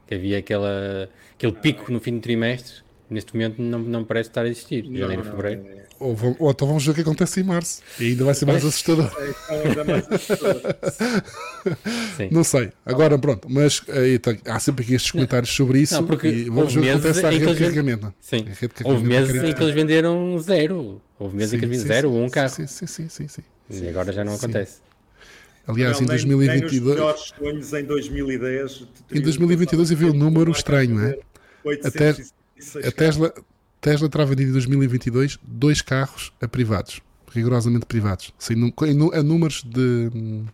Que havia aquela, aquele pico no fim do trimestre neste momento não, não parece estar a existir. Janeiro, fevereiro. É... Ou, ou, então vamos ver o que acontece em março. E ainda vai ser mais assustador. É, ainda mais assustador. não sei. Agora pronto, mas aí, tá, há sempre aqui estes comentários sobre isso. Não, porque e vamos ver o que acontece à rede de carregamento. Sim. Houve meses em que eles venderam zero. Houve meses em que eles venderam zero ou um carro. Sim, sim, sim, sim, sim. E agora já não acontece. Aliás, não, em 2022. Nem os melhores sonhos em 2010. Em 2022 havia um número estranho, não é? Até, a Tesla, Tesla terá vendido em 2022 dois carros a privados, rigorosamente privados, sem, a números de hum,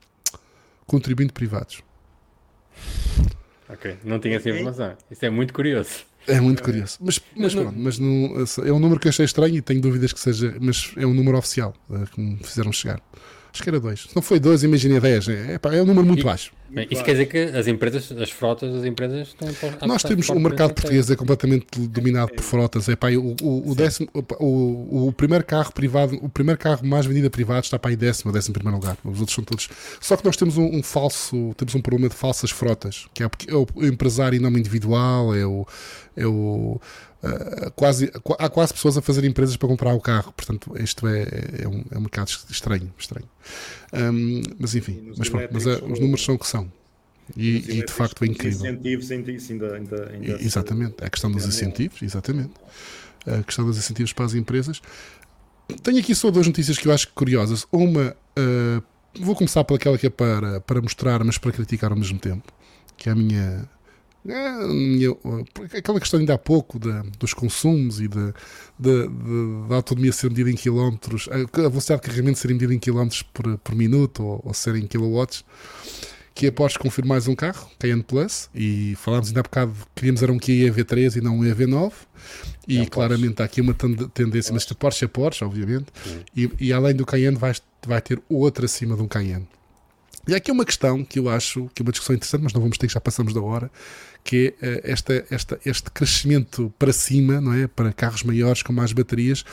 contribuinte privados. Ok, não tinha essa informação. Isso é muito curioso. É muito curioso. Mas, mas, pronto, mas não, é um número que achei estranho e tenho dúvidas que seja, mas é um número oficial uh, que me fizeram chegar. Acho que era dois. Se não foi dois, imagina 10. É, é, é um número muito e, baixo. Bem, isso quer dizer que as empresas, as frotas das empresas estão a Nós temos o mercado português é completamente dominado por frotas. É, pá, o, o, o, décimo, o, o, primeiro carro privado, o primeiro carro mais vendido a privado está para aí décimo décimo primeiro lugar. Os outros são todos. Só que nós temos um, um falso, temos um problema de falsas frotas, que é, é o, empresário em nome individual, é o, é o Uh, quase, há quase pessoas a fazer empresas para comprar o carro, portanto, isto é, é, um, é um mercado estranho. estranho. Um, mas enfim, mas, pronto, mas uh, os números são o que são. E, e de facto é incrível. Incentivos ainda, ainda, ainda exatamente, a questão dos incentivos, exatamente. A questão dos incentivos para as empresas. Tenho aqui só duas notícias que eu acho curiosas. Uma, uh, vou começar pelaquela que é para, para mostrar, mas para criticar ao mesmo tempo, que é a minha é, aquela questão ainda há pouco de, dos consumos e de, de, da autonomia ser medida em quilómetros, a velocidade de carregamento ser medida em quilómetros por, por minuto ou, ou ser em kilowatts, que após confirmar mais um carro, Cayenne Plus, e falámos ainda há bocado, queríamos era um Kia EV13 e não um EV9, e é claramente há aqui uma tendência, mas este Porsche é Porsche, obviamente, e, e, além do Cayenne vai, vai ter outro acima de um Cayenne. E há aqui uma questão que eu acho que é uma discussão interessante, mas não vamos ter que já passamos da hora, que é uh, esta, esta, este crescimento para cima, não é? Para carros maiores com mais baterias,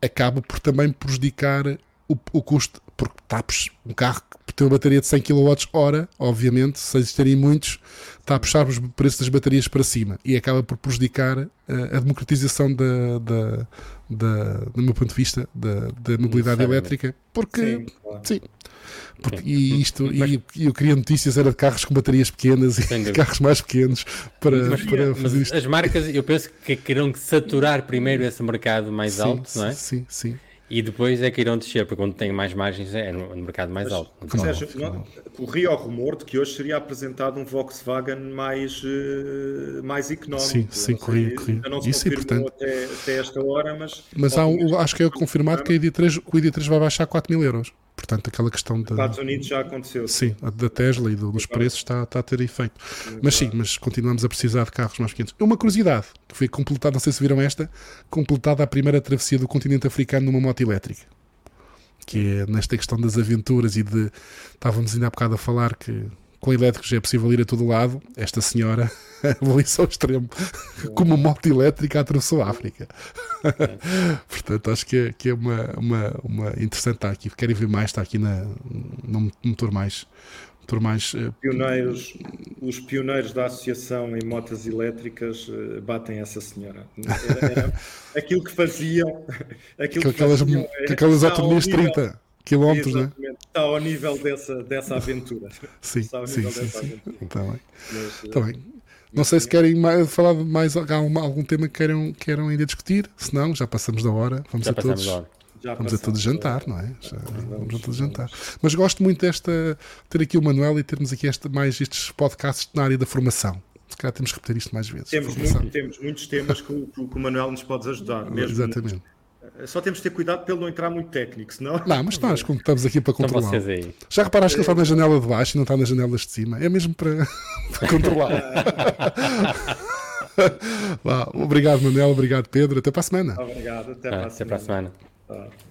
acaba por também prejudicar o, o custo, porque está um carro tem uma bateria de 100 kWh, obviamente, se existirem muitos, está a puxar os preços das baterias para cima e acaba por prejudicar uh, a democratização da, da, da, do meu ponto de vista, da, da mobilidade elétrica, porque sim, claro. sim porque, e isto, e, eu queria notícias era de carros com baterias pequenas e carros mais pequenos para, mas, para fazer isto. As marcas, eu penso que querem saturar primeiro esse mercado mais sim, alto, não é? Sim, sim. E depois é que irão descer, porque quando tem mais margens é no, no mercado mais mas, alto. Sérgio, não, corria o rumor de que hoje seria apresentado um Volkswagen mais, uh, mais económico. Sim, sim, corria, corria. Isso é importante. Até, até, esta hora, mas... Mas há um, acho que é confirmado que, a ID3, que o ID3 vai baixar 4 mil euros. Portanto, aquela questão da. Estados Unidos já aconteceu. Sim, da Tesla e do, dos preços está, está a ter efeito. Mas sim, mas continuamos a precisar de carros mais pequenos. Uma curiosidade que foi completada, não sei se viram esta, completada a primeira travessia do continente africano numa moto elétrica. Que é nesta questão das aventuras e de. Estávamos ainda há bocado a falar que com elétricos é possível ir a todo lado. Esta senhora vou isso ao extremo, como uma moto elétrica atravessou a África. Portanto, acho que é, que é uma, uma, uma interessante estar aqui. Querem ver mais? Está aqui na, no motor mais. Motor mais uh... pioneiros, os pioneiros da associação em motas elétricas uh, batem essa senhora. Era, era aquilo que faziam. Aquilo que, aquelas, faziam, aquelas autonomias 30 quilómetros, né? Está ao nível dessa, dessa aventura. sim, sim, sim, sim. Está bem. Mas, Está bem. Não sei se querem mais, falar de mais algum, algum tema que queiram, queiram ainda discutir. Se não, já passamos da hora. Vamos já a todos. Vamos a todos jantar, não é? Já, vamos a todos jantar. Mas gosto muito desta ter aqui o Manuel e termos aqui esta, mais estes podcasts na área da formação. Se calhar temos que repetir isto mais vezes. Temos, muito, temos muitos temas que o, que o Manuel nos pode ajudar. Mesmo Exatamente. Só temos de ter cuidado pelo não entrar muito técnico, senão. Não, mas nós estamos aqui para controlar. Já reparaste que ele está na janela de baixo e não está nas janelas de cima? É mesmo para, para controlar. obrigado, Manuel. Obrigado, Pedro. Até para a semana. Obrigado. Até para, ah, a, até semana. para a semana. Ah.